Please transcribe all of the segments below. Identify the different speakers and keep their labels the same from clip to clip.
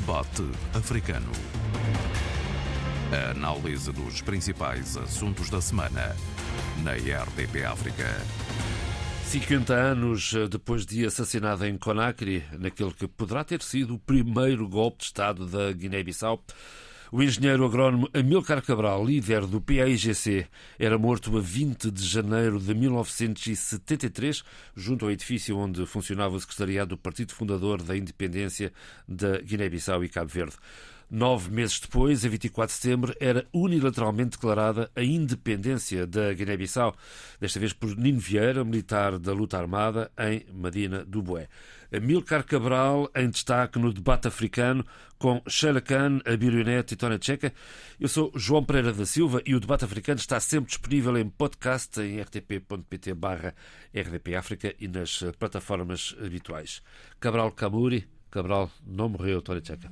Speaker 1: Debate Africano. A análise dos principais assuntos da semana na RDP África.
Speaker 2: 50 anos depois de assassinado em Conakry, naquele que poderá ter sido o primeiro golpe de Estado da Guiné-Bissau, o engenheiro agrónomo Amilcar Cabral, líder do PAIGC, era morto a 20 de janeiro de 1973, junto ao edifício onde funcionava o secretariado do Partido Fundador da Independência da Guiné-Bissau e Cabo Verde. Nove meses depois, a 24 de setembro, era unilateralmente declarada a independência da Guiné-Bissau, desta vez por Nino Vieira, militar da luta armada, em Medina do Boé. Amilcar Cabral, em destaque no debate africano, com Sheila Khan, Abílio Neto e Tônia Checa. Eu sou João Pereira da Silva e o debate africano está sempre disponível em podcast em rtp.pt barra rdp África e nas plataformas habituais. Cabral Camuri, Cabral não morreu, Tônia Checa.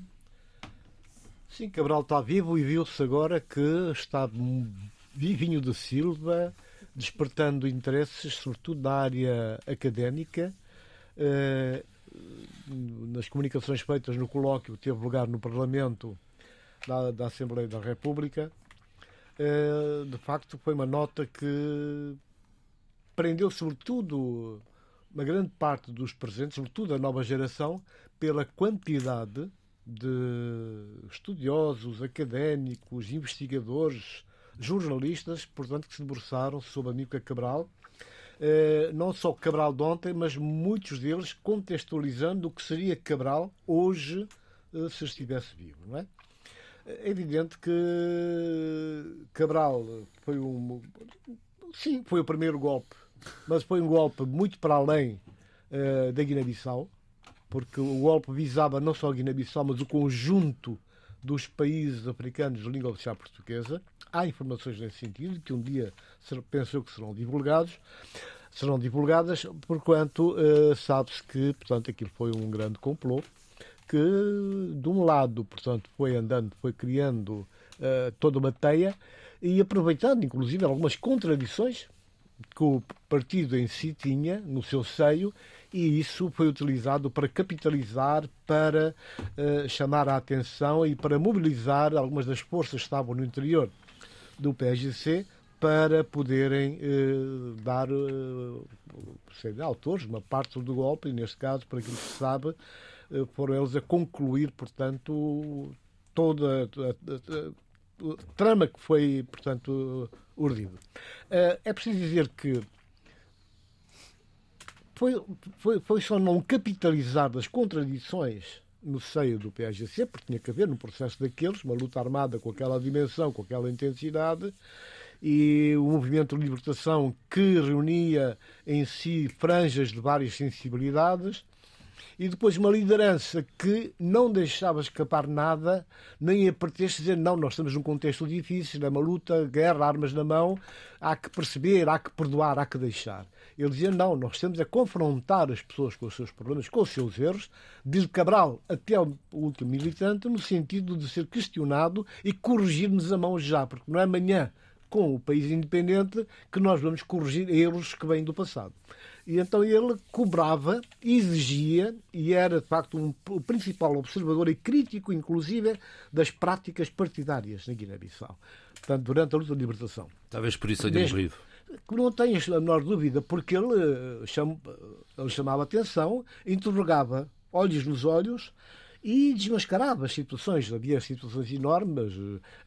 Speaker 3: Sim, Cabral está vivo e viu-se agora que está vivinho de Silva, despertando interesses, sobretudo na área académica. Uh, nas comunicações feitas no colóquio teve lugar no Parlamento da, da Assembleia da República, uh, de facto foi uma nota que prendeu sobretudo uma grande parte dos presentes, sobretudo a nova geração, pela quantidade de estudiosos, académicos, investigadores, jornalistas, portanto, que se debruçaram sobre a Mica Cabral. Eh, não só Cabral de ontem, mas muitos deles contextualizando o que seria Cabral hoje eh, se estivesse vivo, não é? É evidente que Cabral foi um. Sim, foi o primeiro golpe, mas foi um golpe muito para além uh, da Guiné-Bissau porque o golpe visava não só a Guiné-Bissau, mas o conjunto dos países africanos de língua oficial portuguesa. Há informações nesse sentido, que um dia pensou que serão divulgados, serão divulgadas, porquanto uh, sabe-se que, portanto, aquilo foi um grande complô, que de um lado, portanto, foi andando, foi criando uh, toda uma teia e aproveitando, inclusive, algumas contradições que o partido em si tinha no seu seio e isso foi utilizado para capitalizar, para uh, chamar a atenção e para mobilizar algumas das forças que estavam no interior do PSGC para poderem uh, dar, uh, sei, autores, uma parte do golpe, e neste caso, para aquilo que se sabe, uh, foram eles a concluir, portanto, toda a, a, a, a trama que foi, portanto, urdido. é preciso dizer que foi, foi, foi só não capitalizar das contradições no seio do PAGC, porque tinha que haver no processo daqueles uma luta armada com aquela dimensão, com aquela intensidade, e o movimento de libertação que reunia em si franjas de várias sensibilidades, e depois uma liderança que não deixava escapar nada, nem a pretexto dizer não, nós estamos num contexto difícil, é uma luta, guerra, armas na mão, há que perceber, há que perdoar, há que deixar. Ele dizia: não, nós temos a confrontar as pessoas com os seus problemas, com os seus erros, desde Cabral até o último militante, no sentido de ser questionado e corrigirmos a mão já, porque não é amanhã, com o país independente, que nós vamos corrigir erros que vêm do passado. E então ele cobrava, exigia e era de facto um, o principal observador e crítico, inclusive, das práticas partidárias na Guiné-Bissau. Portanto, durante a luta de libertação.
Speaker 2: Talvez por isso tenha morrido
Speaker 3: que não tenho a menor dúvida, porque ele, eh, cham, ele chamava atenção, interrogava olhos nos olhos e desmascarava as situações. Havia situações enormes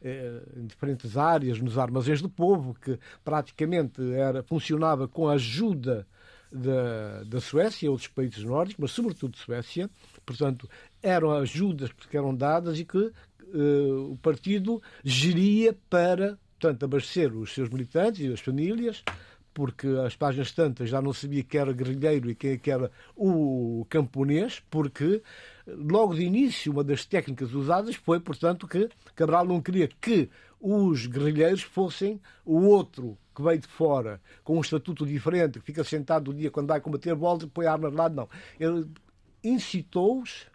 Speaker 3: eh, em diferentes áreas, nos armazéns do povo, que praticamente era, funcionava com a ajuda da, da Suécia outros países nórdicos, mas sobretudo Suécia. Portanto, eram ajudas que eram dadas e que eh, o partido geria para portanto, abastecer os seus militantes e as famílias, porque as páginas tantas já não sabia que era guerrilheiro e quem é era o camponês, porque logo de início uma das técnicas usadas foi, portanto, que Cabral não queria que os guerrilheiros fossem o outro que veio de fora, com um estatuto diferente, que fica sentado o dia quando vai combater, volta e põe a arma de lado, não. Ele incitou-os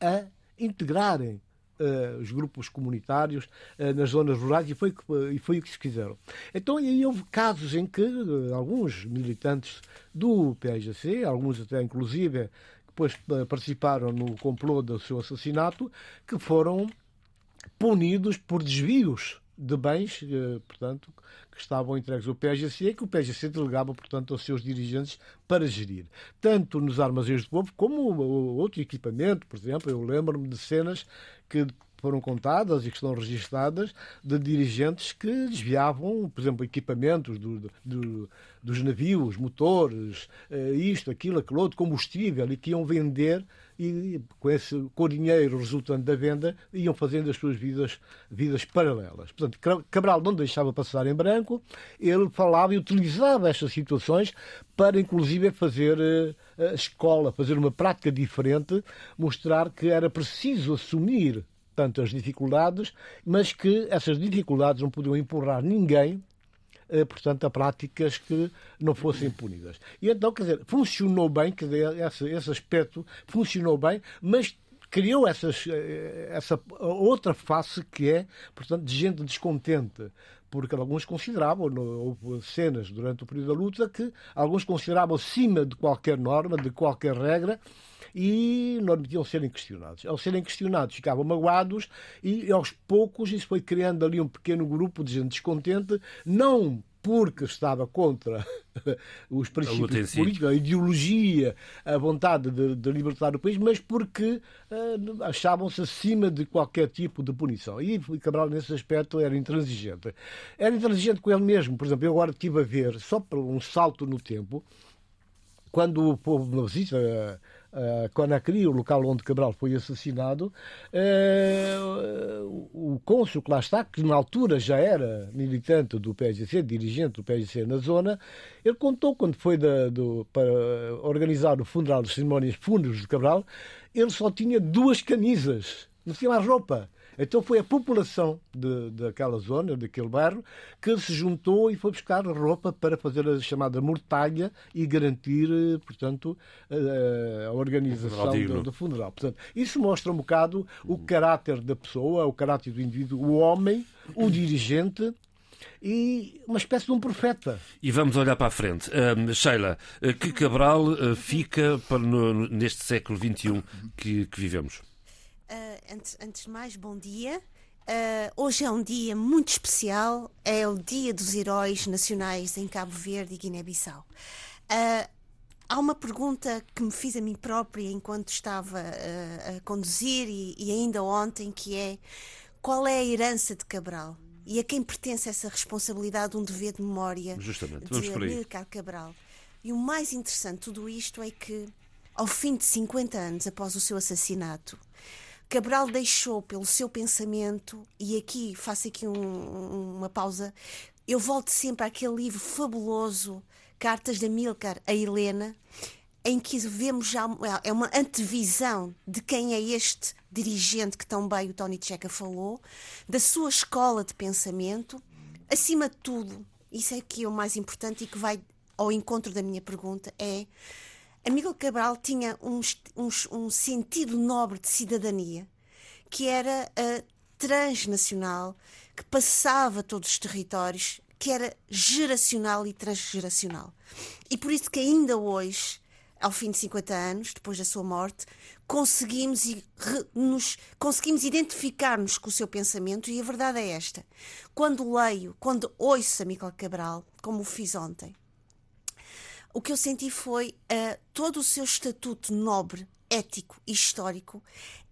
Speaker 3: a integrarem uh, os grupos comunitários uh, nas zonas rurais e foi, e foi o que se fizeram. Então, aí houve casos em que uh, alguns militantes do PSGC, alguns até inclusive, depois participaram no complô do seu assassinato, que foram punidos por desvios de bens, portanto, que estavam entregues ao PSGC e que o PSGC delegava, portanto, aos seus dirigentes para gerir. Tanto nos armazéns do povo como outro equipamento, por exemplo, eu lembro-me de cenas que foram contadas e que estão registadas de dirigentes que desviavam, por exemplo, equipamentos do, do, dos navios, motores, eh, isto, aquilo, aquilo outro, combustível, e que iam vender e com esse com o dinheiro resultante da venda iam fazendo as suas vidas, vidas paralelas. Portanto, Cabral não deixava passar em branco, ele falava e utilizava estas situações para, inclusive, fazer uh, escola, fazer uma prática diferente, mostrar que era preciso assumir tanto as dificuldades, mas que essas dificuldades não podiam empurrar ninguém eh, portanto, a práticas que não fossem punidas. E então, quer dizer, funcionou bem, quer dizer, esse, esse aspecto funcionou bem, mas criou essas, eh, essa outra face que é, portanto, de gente descontente. Porque alguns consideravam, houve cenas durante o período da luta, que alguns consideravam acima de qualquer norma, de qualquer regra, e não deviam serem questionados. Ao serem questionados, ficavam magoados e aos poucos isso foi criando ali um pequeno grupo de gente descontente, não porque estava contra os princípios políticos, a ideologia, a vontade de, de, libertar o país, mas porque uh, achavam-se acima de qualquer tipo de punição. E Cabral, nesse aspecto, era intransigente. Era intransigente com ele mesmo. Por exemplo, eu agora estive a ver, só por um salto no tempo, quando o povo me visita uh, Conakry, o local onde Cabral foi assassinado, uh, o cônsul que lá está, que na altura já era militante do PSGC, dirigente do PSGC na zona, ele contou quando foi da, do, para organizar o funeral, as cerimónias fúnebres de Cabral, ele só tinha duas camisas, não tinha mais roupa. Então foi a população de, daquela zona, daquele bairro, que se juntou e foi buscar roupa para fazer a chamada mortalha e garantir, eh, portanto, a, a organização do, do, funeral. Portanto, isso mostra um bocado o caráter da pessoa, o caráter do indivíduo, o homem, o dirigente, e uma espécie de um profeta.
Speaker 2: E vamos olhar para a frente. Uh, Sheila, uh, que Cabral fica para no, neste século XXI que, que vivemos?
Speaker 4: Uh, antes, antes de mais, bom dia. Uh, hoje é um dia muito especial, é o Dia dos Heróis Nacionais em Cabo Verde e Guiné-Bissau. Uh, há uma pergunta que me fiz a mim própria enquanto estava uh, a conduzir e, e, ainda ontem, que é qual é a herança de Cabral? E a quem pertence essa responsabilidade, um dever de memória
Speaker 2: Justamente. Vamos
Speaker 4: de Amílcar Cabral? E o mais interessante de tudo isto é que, ao fim de 50 anos após o seu assassinato, Cabral deixou pelo seu pensamento, e aqui faço aqui um, uma pausa, eu volto sempre àquele livro fabuloso, Cartas de Amílcar a Helena, em que vemos já é uma antevisão de quem é este dirigente que tão bem o Tony Checa falou, da sua escola de pensamento, acima de tudo, isso é que é o mais importante e que vai ao encontro da minha pergunta, é Amílcar Cabral tinha um, um, um, sentido nobre de cidadania, que era uh, transnacional, que passava todos os territórios, que era geracional e transgeracional. E por isso que ainda hoje, ao fim de 50 anos, depois da sua morte, conseguimos, nos, conseguimos identificar-nos com o seu pensamento e a verdade é esta. Quando leio, quando ouço Amílcar Cabral, como o fiz ontem, o que eu senti foi uh, todo o seu estatuto nobre, ético e histórico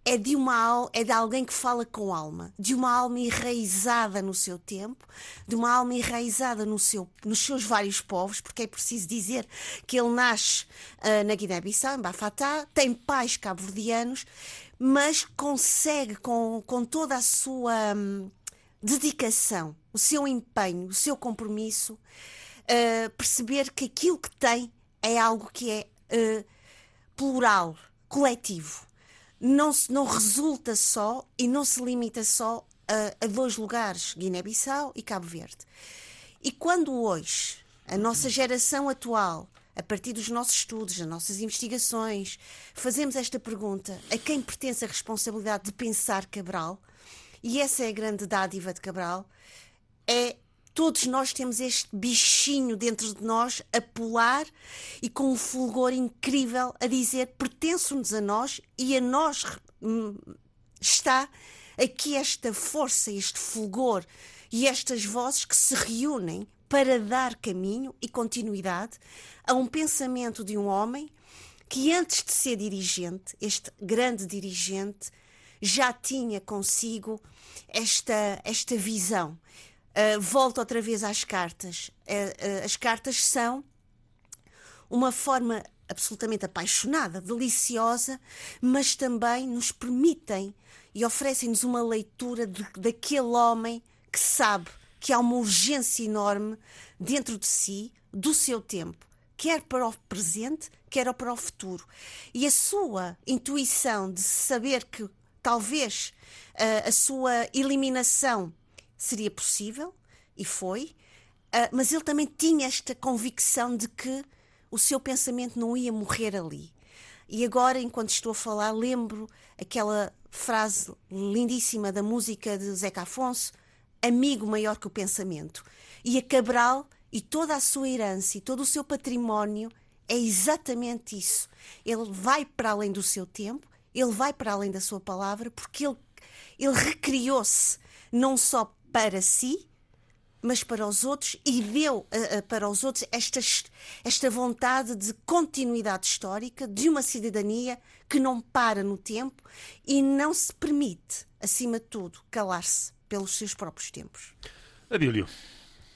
Speaker 4: é de uma é de alguém que fala com alma, de uma alma enraizada no seu tempo, de uma alma enraizada no seu, nos seus vários povos, porque é preciso dizer que ele nasce uh, na Guiné-Bissau, em Bafatá, tem pais cabo-verdianos, mas consegue com, com toda a sua hum, dedicação, o seu empenho, o seu compromisso, uh, perceber que aquilo que tem é algo que é uh, plural, coletivo. Não, se, não resulta só e não se limita só a, a dois lugares, Guiné-Bissau e Cabo Verde. E quando hoje a nossa geração atual a partir dos nossos estudos, das nossas investigações, fazemos esta pergunta: a quem pertence a responsabilidade de pensar Cabral? E essa é a grande dádiva de Cabral. É todos nós temos este bichinho dentro de nós a pular e com um fulgor incrível a dizer pertence-nos a nós e a nós hum, está aqui esta força, este fulgor e estas vozes que se reúnem para dar caminho e continuidade a um pensamento de um homem que, antes de ser dirigente, este grande dirigente, já tinha consigo esta, esta visão. Uh, volto outra vez às cartas. Uh, as cartas são uma forma absolutamente apaixonada, deliciosa, mas também nos permitem e oferecem-nos uma leitura de, daquele homem que sabe que há uma urgência enorme dentro de si, do seu tempo, quer para o presente, quer para o futuro. E a sua intuição de saber que talvez a sua eliminação seria possível, e foi, uh, mas ele também tinha esta convicção de que o seu pensamento não ia morrer ali. E agora, enquanto estou a falar, lembro aquela frase lindíssima da música de Zeca Afonso: amigo maior que o pensamento. E a Cabral e toda a sua herança e todo o seu património é exatamente isso. Ele vai para além do seu tempo, ele vai para além da sua palavra, porque ele, ele recriou-se não só para si, mas para os outros e deu uh, uh, para os outros esta, esta vontade de continuidade histórica, de uma cidadania que não para no tempo e não se permite, acima de tudo, calar-se pelos seus próprios tempos.
Speaker 2: Abílio.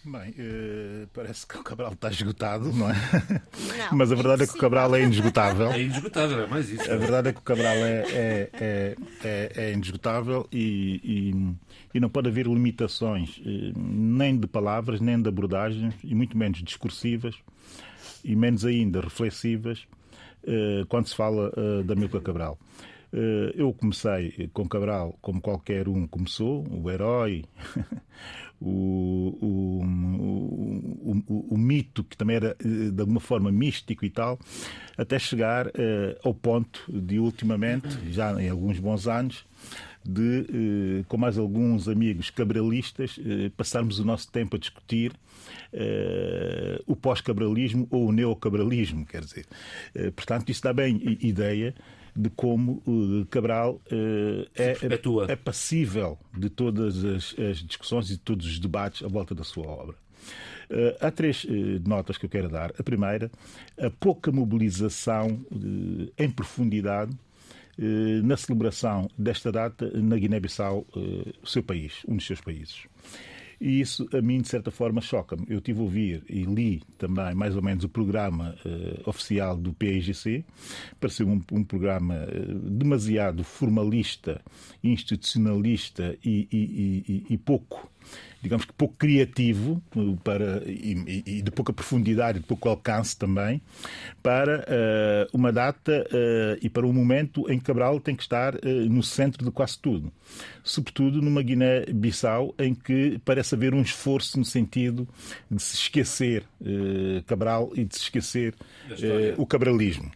Speaker 5: Bem, uh, parece que o Cabral está esgotado, não é? Não, Mas a verdade é que o Cabral é inesgotável.
Speaker 2: É inesgotável, é mais isso.
Speaker 5: A verdade é que o Cabral é, é, é, é, é inesgotável e, e, e, não pode haver limitações, eh, nem de palavras, nem de abordagens, e muito menos discursivas, e menos ainda reflexivas, uh, quando se fala uh, da Milka Cabral. Eu comecei com Cabral como qualquer um começou, o herói, o, o, o, o, mito, que também era eh, de alguma forma místico e tal, até chegar uh, ao ponto de, ultimamente, já em alguns bons anos, de, uh, com mais alguns amigos cabralistas, uh, passarmos o nosso tempo a discutir o pós-cabralismo ou o neocabralismo, quer dizer. portanto, isso dá bem ideia de como uh, Cabral uh, é, é passível de todas as, as, discussões e de todos os debates à volta da sua obra. Uh, há três notas que eu quero dar. A primeira, a pouca mobilização em profundidade na celebração desta data na Guiné-Bissau, o seu país, um dos seus países. E isso, a mim, de certa forma, choca-me. Eu tive a ouvir e li também, mais ou menos, o programa uh, oficial do PIGC. Pareceu um, um programa uh, demasiado formalista, institucionalista e, e, e, e pouco digamos que pouco criativo para, e, e de pouca profundidade, de pouco alcance também, para uh, uma data uh, e para um momento em que Cabral tem que estar uh, no centro de quase tudo. Sobretudo numa Guiné-Bissau em que parece haver um esforço no sentido de se esquecer Cabral e de se esquecer o cabralismo.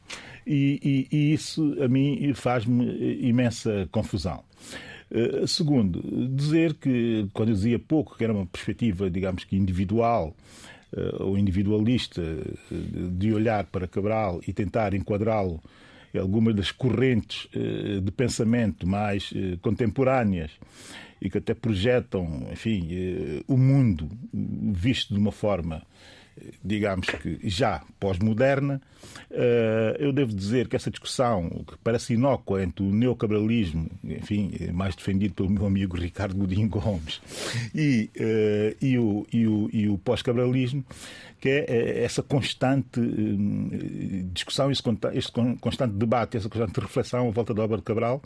Speaker 5: E, e, e isso a mim faz-me imensa confusão. Eh, segundo, dizer que, quando eu dizia pouco, que era uma perspectiva, digamos que individual, uh, ou individualista, de olhar para Cabral e tentar enquadrá-lo em algumas das correntes de pensamento mais contemporâneas e que até projetam, enfim, o mundo visto de uma forma digamos que já pós-moderna, eh, eu devo dizer que essa discussão, que parece inócua entre o neocabralismo, enfim, mais defendido pelo meu amigo Ricardo Godinho Gomes, e, eh, e o, e o, e o pós-cabralismo, que é eh, essa constante discussão, este constante debate, essa constante reflexão à volta da obra de Cabral,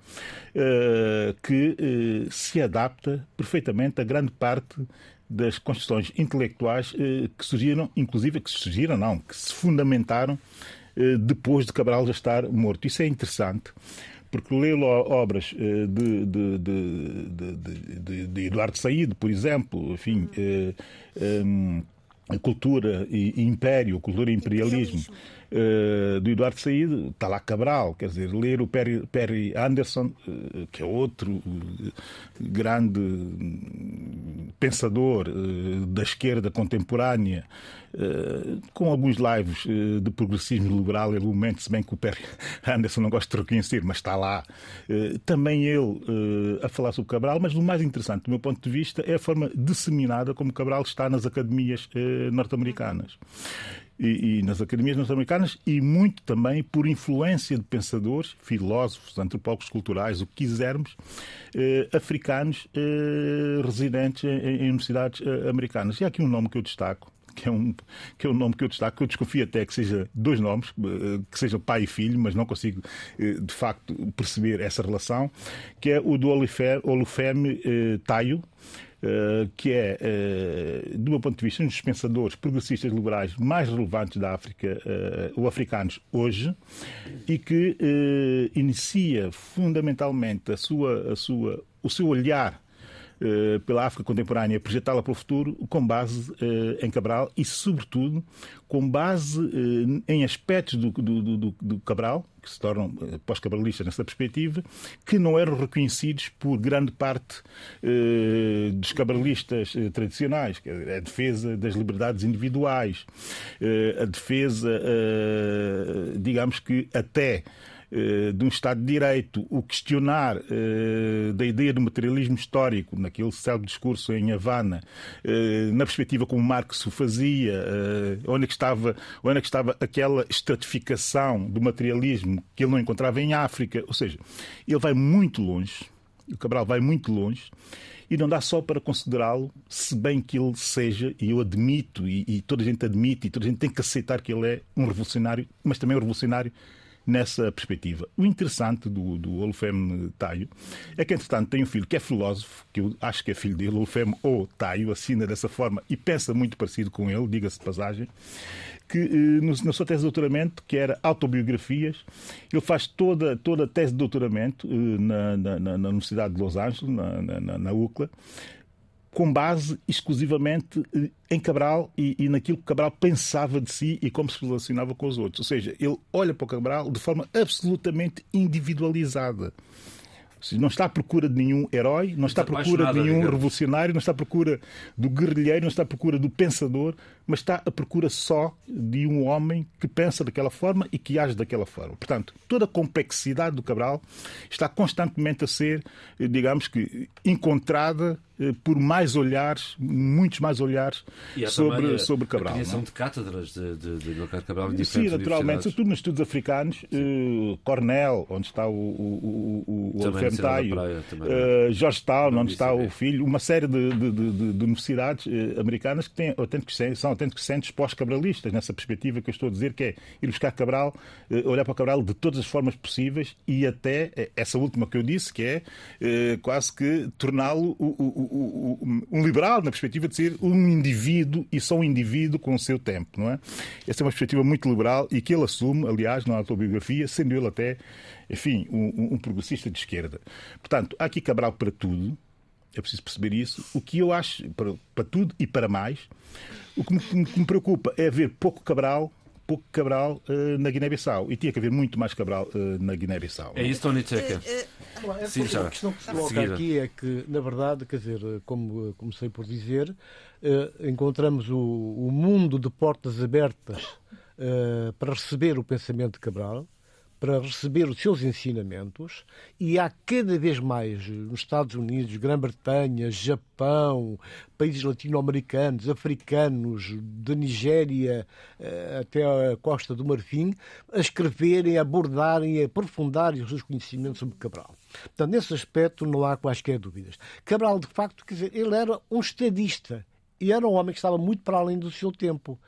Speaker 5: que se adapta perfeitamente a grande parte das construções intelectuais eh, que surgiram, inclusive que surgiram, não, que se fundamentaram eh, depois de Cabral já estar morto. Isso é interessante, porque lê obras eh, de, de, de, de, Eduardo Saído, por exemplo, enfim, cultura e, império, cultura e imperialismo, uh, do Eduardo Said, está lá Cabral, quer dizer, ler o Perry, Perry Anderson, uh, que é outro uh, grande pensador da esquerda contemporânea, com alguns lives de progressismo liberal, ele momento, se bem que o Perry Anderson não gosta de reconhecer, mas está lá. Também ele a falar sobre Cabral, mas o mais interessante, do meu ponto de vista, é a forma disseminada como Cabral está nas academias norte-americanas e, e nas academias norte-americanas e muito também por influência de pensadores, filósofos, antropólogos culturais, o que quisermos, eh, africanos eh, residentes em, em universidades eh, americanas. E há aqui um nome que eu destaco, que é, um, que é um nome que eu destaco, que eu desconfio até que seja dois nomes, eh, que sejam pai e filho, mas não consigo eh, de facto perceber essa relação, que é o do Olufeme eh, Tayo, eh, que é, eh, do meu ponto de vista, um dos pensadores progressistas liberais mais relevantes da África, eh, ou africanos, hoje, e que inicia fundamentalmente a sua, a sua, o seu olhar pela África contemporânea, projetá-la para o futuro com base em Cabral e, sobretudo, com base em aspectos do, do, do, do Cabral, que se tornam eh, pós-cabralistas nessa perspectiva, que não eram reconhecidos por grande parte eh, dos cabralistas eh, tradicionais, que é a defesa das liberdades individuais, eh, a defesa, eh, digamos que até eh, de um Estado de Direito, o questionar eh, da ideia do materialismo histórico, naquele célebre discurso em Havana, eh, na perspectiva como Marx o fazia, onde é que estava, onde é que estava aquela estratificação do materialismo que ele não encontrava em África. Ou seja, ele vai muito longe, o Cabral vai muito longe, e não dá só para considerá-lo, se bem que ele seja, e eu admito, e, e, toda a gente admite, e toda a gente tem que aceitar que ele é um revolucionário, mas também um revolucionário nessa perspectiva. O interessante do, do Olufem Taio é que, entretanto, tem um filho que é filósofo, que eu acho que é filho dele, Olufem ou Taio, assina dessa forma e pensa muito parecido com ele, diga-se de passagem, que eh, na sua tese de doutoramento, que era autobiografias, ele faz toda, toda a tese de doutoramento eh, na, na, na Universidade de Los Angeles, na, na, na UCLA, com base exclusivamente eh, em Cabral e, e, naquilo que Cabral pensava de si e como se relacionava com os outros. Ou seja, ele olha para o Cabral de forma absolutamente individualizada. Não está à procura de nenhum herói, não está à procura de nenhum digamos. revolucionário, não está à procura do guerrilheiro, não está à procura do pensador, mas está à procura só de um homem que pensa daquela forma e que age daquela forma. Portanto, toda a complexidade do Cabral está constantemente a ser, eh, digamos que, encontrada eh, por mais olhares, muitos mais olhares sobre, sobre Cabral. A
Speaker 2: criação é? de cátedras de, de, de Cabral em
Speaker 5: Sim, naturalmente, sobretudo nos estudos africanos, uh, Cornell, onde está o, o, o, o Alfemtaio, uh, Georgetown, onde está o filho, uma série de, de, de, de universidades americanas que têm autênticos, são autênticos centros pós-cabralistas, nessa perspectiva que eu estou a dizer, que é ir buscar Cabral, uh, olhar para Cabral de todas as formas possíveis e até essa última que eu disse, que é quase que torná-lo um liberal na perspectiva de ser um indivíduo e só um indivíduo com o seu tempo, não é? Essa é uma perspectiva muito liberal e que ele assume, aliás, na autobiografia, sendo ele até, enfim, um, um progressista de esquerda. Portanto, há aqui Cabral para tudo, é preciso perceber isso. O que eu acho, para, para tudo e para mais, o que me, que me preocupa é ver pouco Cabral pouco Cabral uh, na Guiné-Bissau. E tinha que haver muito mais Cabral uh, na Guiné-Bissau.
Speaker 2: É isso, Tony Checa.
Speaker 3: É, Sim, já. A questão que se coloca aqui é que, na verdade, quer dizer, como comecei por dizer, uh, encontramos o, o, mundo de portas abertas para receber o pensamento de Cabral para receber os seus ensinamentos e há cada vez mais nos Estados Unidos, Grã-Bretanha, Japão, países latino-americanos, africanos, da Nigéria eh, até a Costa do Marfim, a escreverem, a abordarem, a aprofundarem os seus conhecimentos sobre Cabral. Portanto, nesse aspecto não há quaisquer dúvidas. Cabral, de facto, quer dizer, ele era um estadista e era um homem que estava muito para além do seu tempo.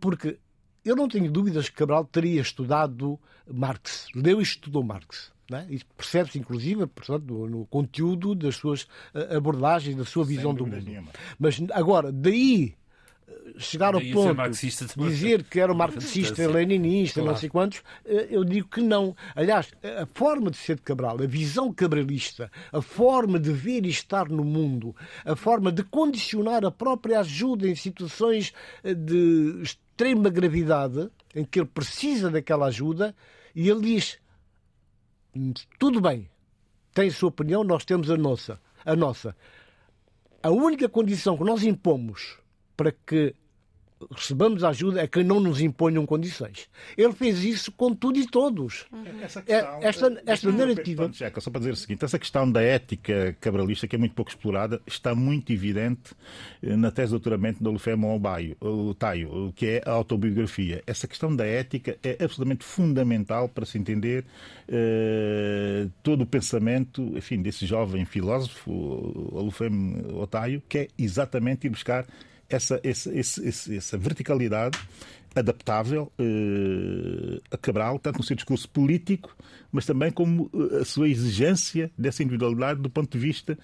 Speaker 3: Porque eu não tenho dúvidas que Cabral teria estudado Marx, leu e estudou Marx. É? Isso percebe-se, inclusive, portanto, no, no, conteúdo das suas eh, abordagens, da sua visão do mundo. Mas agora, daí chegar ao
Speaker 2: Daí
Speaker 3: ponto
Speaker 2: marxista
Speaker 3: de dizer que era marxista, leninista, não
Speaker 2: Claro.
Speaker 3: sei quantos, eh, eu digo que não. Aliás, a forma de ser de Cabral, a visão cabralista, a forma de ver e estar no mundo, a forma de condicionar a própria ajuda em situações eh, de extrema gravidade, em que ele precisa daquela ajuda, e ele diz: tudo bem, tem a sua opinião, nós temos a nossa. A nossa. A única condição que nós impomos para que recebamos ajuda é que não nos imponham condições. Ele fez isso com tudo e todos.
Speaker 5: Essa
Speaker 3: É, esta- esta narrativa-
Speaker 5: Pronto, Jeca, só para dizer o seguinte, essa questão da ética cabralista, que é muito pouco explorada, está muito evidente eh, na tese de doutoramento do Lufemo Obaio, o Taio, que é a autobiografia. Essa questão da ética é absolutamente fundamental para se entender eh, todo o pensamento, enfim, desse jovem filósofo, o Lufemo Otaio, que é exatamente ir buscar essa, esse- esse- essa verticalidade adaptável eh, a Cabral, tanto no seu discurso político, mas também como eh, a sua exigência dessa individualidade do ponto de vista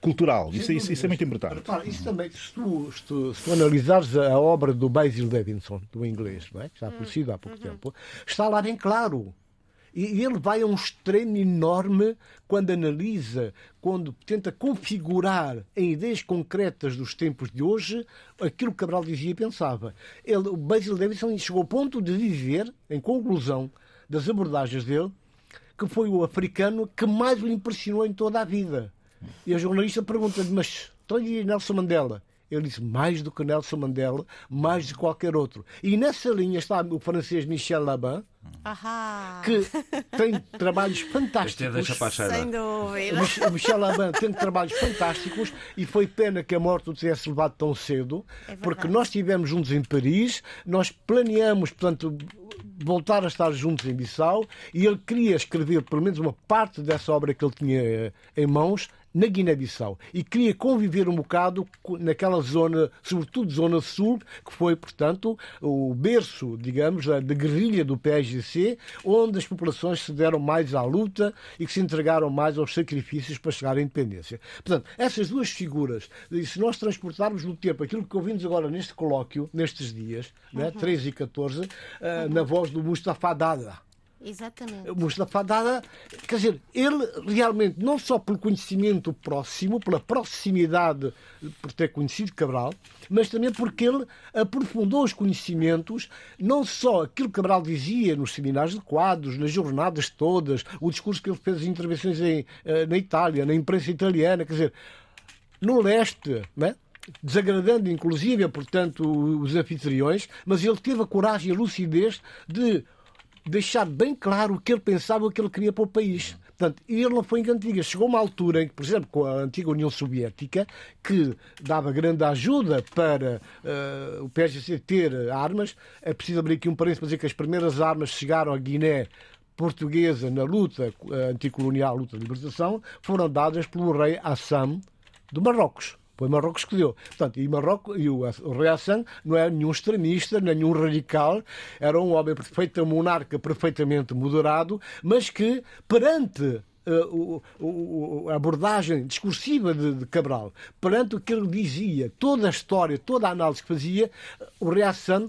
Speaker 5: cultural. Isso, isso- isso é muito importante.
Speaker 3: Repara, isso também, se tu, se tu- se tu analisares a obra do Basil Davidson, do inglês, não é? que já conhecido há pouco tempo, está lá bem claro. E ele vai a um extremo enorme quando analisa, quando tenta configurar em ideias concretas dos tempos de hoje aquilo que Cabral dizia e pensava. Ele, o Basil Davidson chegou ao ponto de dizer, em conclusão das abordagens dele, que foi o africano que mais o impressionou em toda a vida. E a jornalista pergunta-lhe, mas então e Nelson Mandela? Ele disse, mais do que Nelson Mandela, mais de qualquer outro. E nessa linha está o francês Michel Labin,
Speaker 4: Ahá.
Speaker 3: que tem trabalhos
Speaker 2: Este é
Speaker 3: fantásticos.
Speaker 4: Sem.
Speaker 3: O
Speaker 4: dúvida.
Speaker 3: Michel Laban tem trabalhos fantásticos e foi pena que a morte o tivesse levado tão cedo,
Speaker 4: É
Speaker 3: porque nós estivemos juntos em Paris, nós planeamos, portanto, voltar a estar juntos em Bissau e ele queria escrever pelo menos uma parte dessa obra que ele tinha eh, em mãos na Guiné-Bissau e queria conviver um bocado naquela zona, sobretudo zona sul, que foi, portanto, o berço, digamos, da, guerrilha do PSGC, onde as populações se deram mais à luta e que se entregaram mais aos sacrifícios para chegar à independência. Portanto, essas duas figuras, e se nós transportarmos no tempo aquilo que ouvimos agora neste colóquio, nestes dias, né, 13 e 14, ah, na voz do Mustafa Dada.
Speaker 4: Exatamente.
Speaker 3: Mustafa Dada, quer dizer, ele realmente, não só pelo conhecimento próximo, pela proximidade por ter conhecido Cabral, mas também porque ele aprofundou os conhecimentos, não só aquilo que Cabral dizia nos seminários de quadros, nas jornadas todas, o discurso que ele fez, as intervenções em, eh, na Itália, na imprensa italiana, quer dizer, no leste, né? desagradando inclusive, portanto, os anfitriões, mas ele teve a coragem e a lucidez de deixar bem claro o que ele pensava, o que ele queria para o país. Portanto, ele não foi em cantigas. Chegou uma altura em que, por exemplo, com a antiga União Soviética, que dava grande ajuda para eh, o PSGC ter armas, é preciso abrir aqui um parênteses para dizer que as primeiras armas chegaram à Guiné portuguesa na luta eh, anticolonial, luta de libertação, foram dadas pelo rei Assam do Marrocos. Foi Marrocos que deu. Portanto, e, Marrocos, e o, o Hassan não era nenhum extremista, nenhum radical, era um homem perfeito, um monarca perfeitamente moderado, mas que, perante eh, a abordagem discursiva de, Cabral, perante o que ele dizia, toda a história, toda a análise que fazia, o Hassan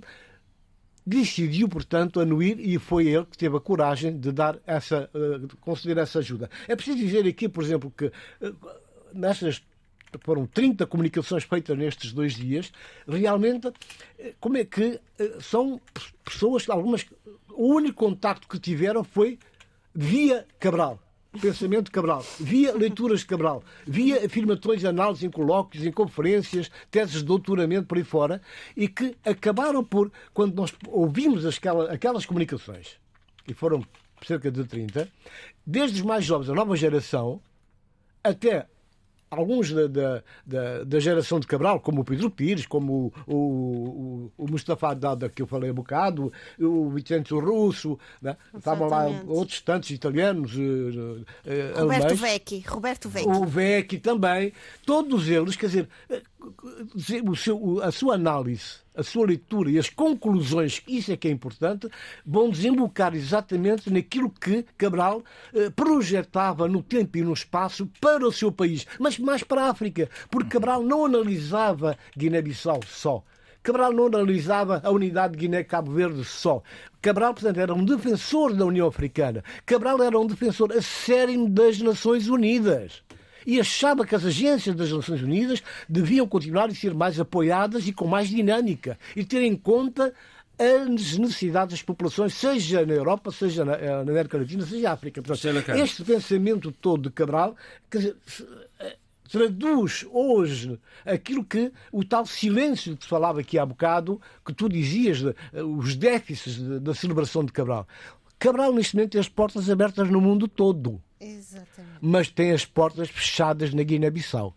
Speaker 3: decidiu, portanto, anuir e foi ele que teve a coragem de dar essa, eh, de conceder essa ajuda. É preciso dizer aqui, por exemplo, que eh, nestas foram 30 comunicações feitas nestes dois dias, realmente, eh, como é que eh, são pessoas, algumas, o único contacto que tiveram foi via Cabral. Pensamento de Cabral, via leituras de Cabral, via afirmações, análises em colóquios, em conferências, teses de doutoramento por aí fora, e que acabaram por, quando nós ouvimos aquelas, aquelas comunicações, e foram cerca de 30, desde os mais jovens, a nova geração, até alguns da, da, da, da geração de Cabral, como o Pedro Pires, como o, o, o Mustafa Dada, que eu falei há bocado, o Vicente Russo, né? estavam lá outros tantos italianos, eh, eh,
Speaker 4: Roberto
Speaker 3: alemães.
Speaker 4: Vecchi. Roberto Vecchi.
Speaker 3: O Vecchi também, todos eles, quer dizer, eh, o seu- a sua análise, a sua leitura e as conclusões, isso é que é importante, vão desembocar exatamente naquilo que Cabral eh, projetava no tempo e no espaço para o seu país, mas mais para a África, porque Cabral não analisava Guiné-Bissau só. Cabral não analisava a unidade de Guiné-Cabo Verde só. Cabral, portanto, era um defensor da União Africana. Cabral era um defensor acérrimo das Nações Unidas e achava que as agências das Nações Unidas deviam continuar a ser mais apoiadas e com mais dinâmica e ter em conta as necessidades das populações, seja na Europa, seja na, eh, na América Latina, seja na África. Portanto, este pensamento todo de Cabral eh, traduz hoje aquilo que o tal silêncio que falava aqui há bocado, que tu dizias, eh, os déficits da celebração de Cabral. Cabral, neste momento, tem as portas abertas no mundo todo. Exatamente. Mas tem as portas fechadas na Guiné-Bissau.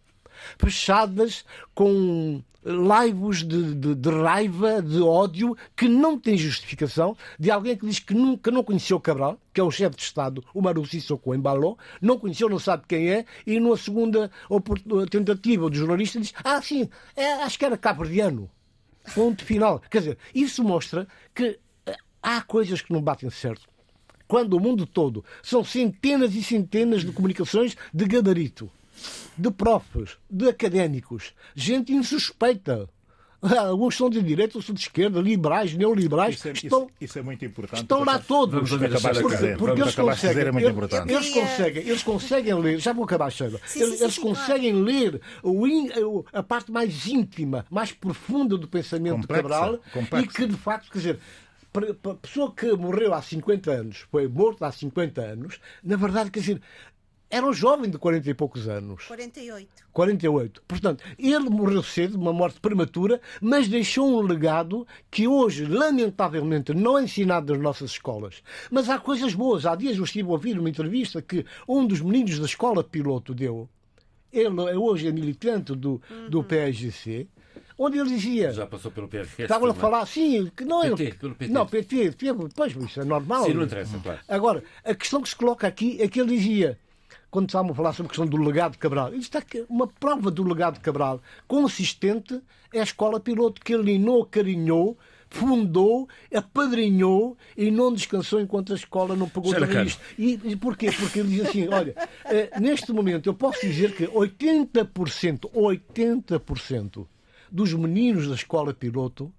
Speaker 3: Fechadas com laivos de, de, de, raiva, de ódio, que não tem justificação, de alguém que diz que nunca não conheceu Cabral, que é o chefe de Estado, o Maru Sissoko Embaló, não conheceu, não sabe quem é, e numa segunda tentativa do jornalista diz, ah, sim, é, acho que era cabo-verdiano. Ponto final. Quer dizer, isso mostra que eh, há coisas que não batem certo quando o mundo todo são centenas e centenas de comunicações de gabarito, de profs, de académicos, gente insuspeita. Alguns são de direita, outros de esquerda, liberais, neoliberais.
Speaker 5: Isso é,
Speaker 3: estão,
Speaker 5: isso, isso é muito importante.
Speaker 3: Estão lá todos.
Speaker 5: Vamos acabar porque,
Speaker 3: porque
Speaker 5: eles conseguem, é muito importante.
Speaker 3: Eles conseguem, eles conseguem ler, já vou acabar, Sheila. Eles, eles conseguem ler o, a parte mais íntima, mais profunda do pensamento complexa, de Cabral complexa. e que, de facto, quer dizer, a pessoa que morreu há 50 anos, foi morto há 50 anos, na verdade, quer dizer, era um jovem de 40 e poucos anos.
Speaker 4: 48.
Speaker 3: 48. Portanto, ele morreu cedo, uma morte prematura, mas deixou um legado que hoje, lamentavelmente, não é ensinado nas nossas escolas. Mas há coisas boas. Há dias eu estive a ouvir uma entrevista que um dos meninos da escola piloto deu. Ele é hoje é militante do, uhum. do PSGC onde ele dizia.
Speaker 2: Já passou pelo PT.
Speaker 3: Estavam a falar, sim, que não
Speaker 2: é. PT, pelo PT.
Speaker 3: Não, PT, pois, isso é normal.
Speaker 2: Sim, não interessa, claro.
Speaker 3: Agora, a questão que se coloca aqui é que ele dizia, quando estávamos a falar sobre a questão do legado de Cabral, isto está uma prova do legado de Cabral consistente é a escola piloto que ele carinhou, fundou, apadrinhou e não descansou enquanto a escola não pagou tudo isto. E, e porquê? Porque ele diz assim: olha, eh, neste momento eu posso dizer que 80%, 80% dos meninos da escola piloto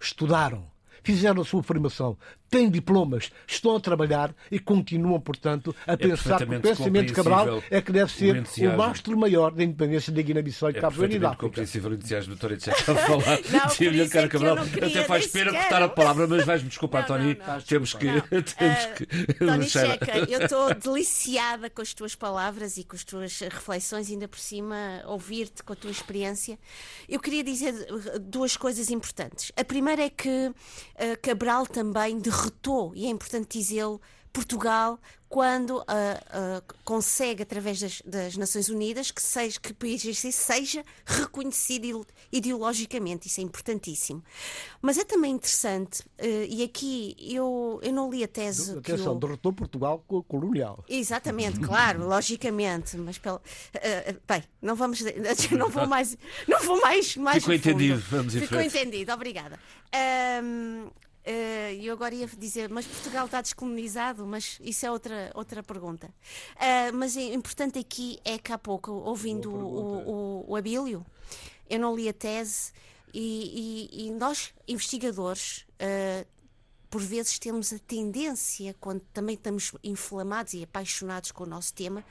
Speaker 3: estudaram, fizeram a sua formação, têm diplomas, estão a trabalhar e continuam, portanto, a é pensar que o pensamento de Cabral é que deve ser o, o mastro maior da independência da Guiné-Bissau e
Speaker 2: é
Speaker 3: Cabo Verde
Speaker 2: É compreensível o entusiasmo do Tony a falar de Emílio Cara Cabral. Até faz pena cortar a palavra, mas vais-me desculpar, não, Tony. Não, não, temos que. Não. temos uh, que
Speaker 4: Tony Checa, eu estou deliciada com as tuas palavras e com as tuas reflexões, ainda por cima, ouvir-te com a tua experiência. Eu queria dizer duas coisas importantes. A primeira é que uh, Cabral também derrotou derrotou, e é importante dizê-lo, Portugal quando uh, uh, consegue, através das, das, Nações Unidas, que, seja, que o PIGC seja reconhecido ideologicamente. Isso é importantíssimo. Mas é também interessante, uh, e aqui eu, eu não li a tese.
Speaker 3: Atenção,
Speaker 4: eu...
Speaker 3: derrotou Portugal colonial.
Speaker 4: Exatamente, claro, logicamente. Mas pela... bem, não vamos. Não vou mais. Não vou mais. mais
Speaker 2: Ficou entendido, vamos
Speaker 4: em Ficou entendido, obrigada. Um, eh, e eu agora ia dizer, mas Portugal está descolonizado, mas isso é outra, outra pergunta. Uh, mas o importante aqui é que há pouco, ouvindo o, o, o, Abílio, eu não li a tese e, e, e nós, investigadores, uh, por vezes temos a tendência, quando também estamos inflamados e apaixonados com o nosso tema,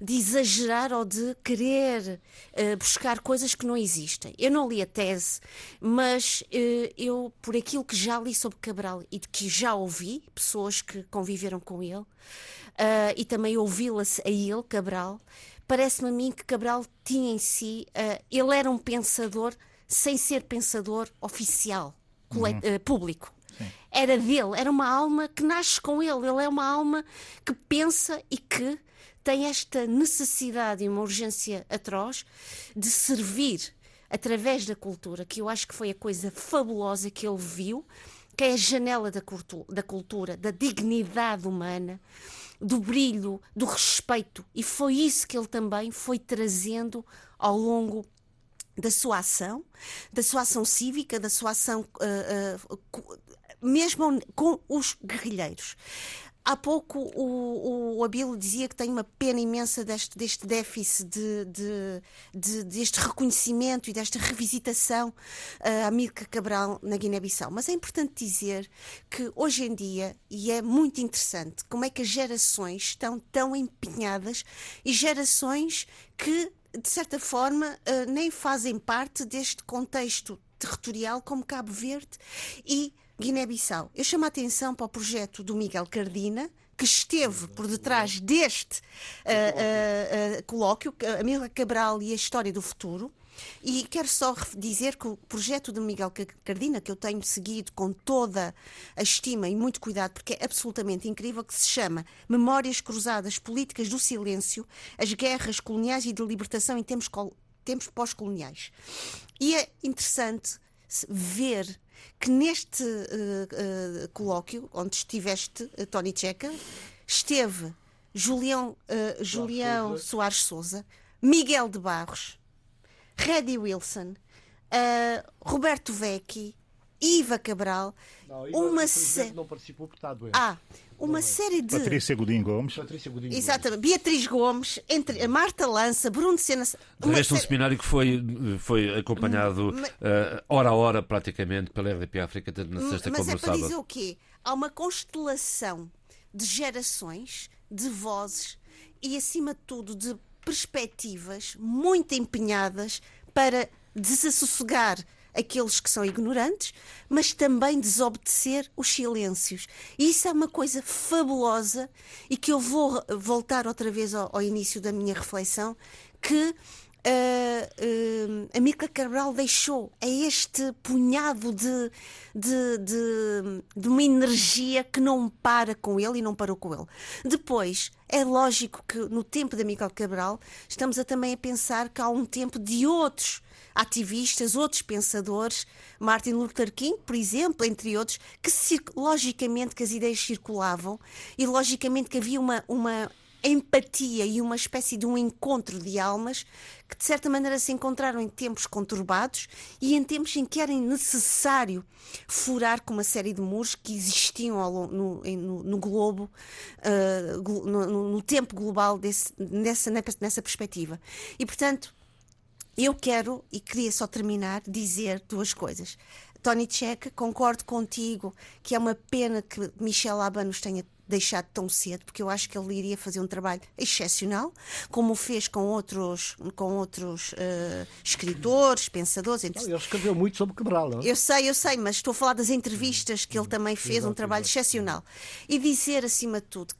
Speaker 4: de exagerar ou de querer uh, buscar coisas que não existem. Eu não li a tese, mas uh, eu, por aquilo que já li sobre Cabral e de que já ouvi, pessoas que conviveram com ele, uh, e também ouvi-la a ele, Cabral, parece-me a mim que Cabral tinha em si, ele era um pensador sem ser pensador oficial, uhum. público. Sim. Era dele, era uma alma que nasce com ele. Ele é uma alma que pensa e que tem esta necessidade e uma urgência atroz de servir através da cultura, que eu acho que foi a coisa fabulosa que ele viu, que é a janela da cultura, da, cultura, da dignidade humana, do brilho, do respeito. E foi isso que ele também foi trazendo ao longo da sua ação, da sua ação cívica, da sua ação uh, uh, mesmo com os guerrilheiros. Há pouco o, o Abílio dizia que tem uma pena imensa deste, deste déficit, de, de, de, deste reconhecimento e desta revisitação uh, a Milka Cabral na Guiné-Bissau. Mas é importante dizer que hoje em dia, e é muito interessante, como é que as gerações estão tão empenhadas e gerações que, de certa forma, uh, nem fazem parte deste contexto territorial como Cabo Verde e Guiné-Bissau. Eu chamo a atenção para o projeto do Miguel Cardina, que esteve por detrás deste uh, uh, uh, colóquio, Amília Cabral e a História do Futuro. E quero só dizer que o projeto de Miguel Cardina, que eu tenho seguido com toda a estima e muito cuidado, porque é absolutamente incrível, que se chama Memórias Cruzadas Políticas do Silêncio, as Guerras Coloniais e de Libertação em Tempos, tempos Pós-Coloniais. E é interessante ver que neste uh, uh, colóquio, onde estiveste, uh, Tony Checa, esteve Julião, Julião Soares Souza, Miguel de Barros, Reddy Wilson, Roberto Vecchi, Iva Cabral,
Speaker 3: não, Iva,
Speaker 4: uma
Speaker 3: série. Não participou porque está doente.
Speaker 4: Ah, uma série de.
Speaker 5: Patrícia Godinho Gomes.
Speaker 3: Patrícia Godinho
Speaker 4: Exatamente. Gomes. Beatriz Gomes, entre a Marta Lança, Bruno Sena.
Speaker 2: De resto, série... um seminário que foi, foi acompanhado mas... uh, hora a hora, praticamente, pela RDP África, tanto na sexta
Speaker 4: mas
Speaker 2: como
Speaker 4: é
Speaker 2: no sábado.
Speaker 4: Mas é para dizer o quê? Há uma constelação de gerações, de vozes e, acima de tudo, de perspectivas muito empenhadas para desassossegar aqueles que são ignorantes, mas também desobedecer os silêncios. E isso é uma coisa fabulosa e que eu vou voltar outra vez ao, ao início da minha reflexão, que uh, uh, a Mica Cabral deixou a este punhado de, de, de, de, uma energia que não para com ele e não parou com ele. Depois, é lógico que no tempo da Mica Cabral estamos a, também a pensar que há um tempo de outros ativistas, outros pensadores, Martin Luther King, por exemplo, entre outros, que logicamente que as ideias circulavam e logicamente que havia uma, uma empatia e uma espécie de um encontro de almas que de certa maneira se encontraram em tempos conturbados e em tempos em que era necessário furar com uma série de muros que existiam no, no, no globo, uh, no, no, tempo global desse, nessa, nessa perspectiva. E portanto, eu quero, e queria só terminar, dizer duas coisas. Tony Checa, concordo contigo que é uma pena que Michel Aban nos tenha deixado tão cedo, porque eu acho que ele iria fazer um trabalho excepcional, como fez com outros, com outros uh, escritores, pensadores.
Speaker 3: Não, ele escreveu muito sobre Cabral, não?
Speaker 4: É? Eu sei, eu sei, mas estou a falar das entrevistas que ele também fez, exato, um trabalho exato. excepcional. E dizer, acima de tudo,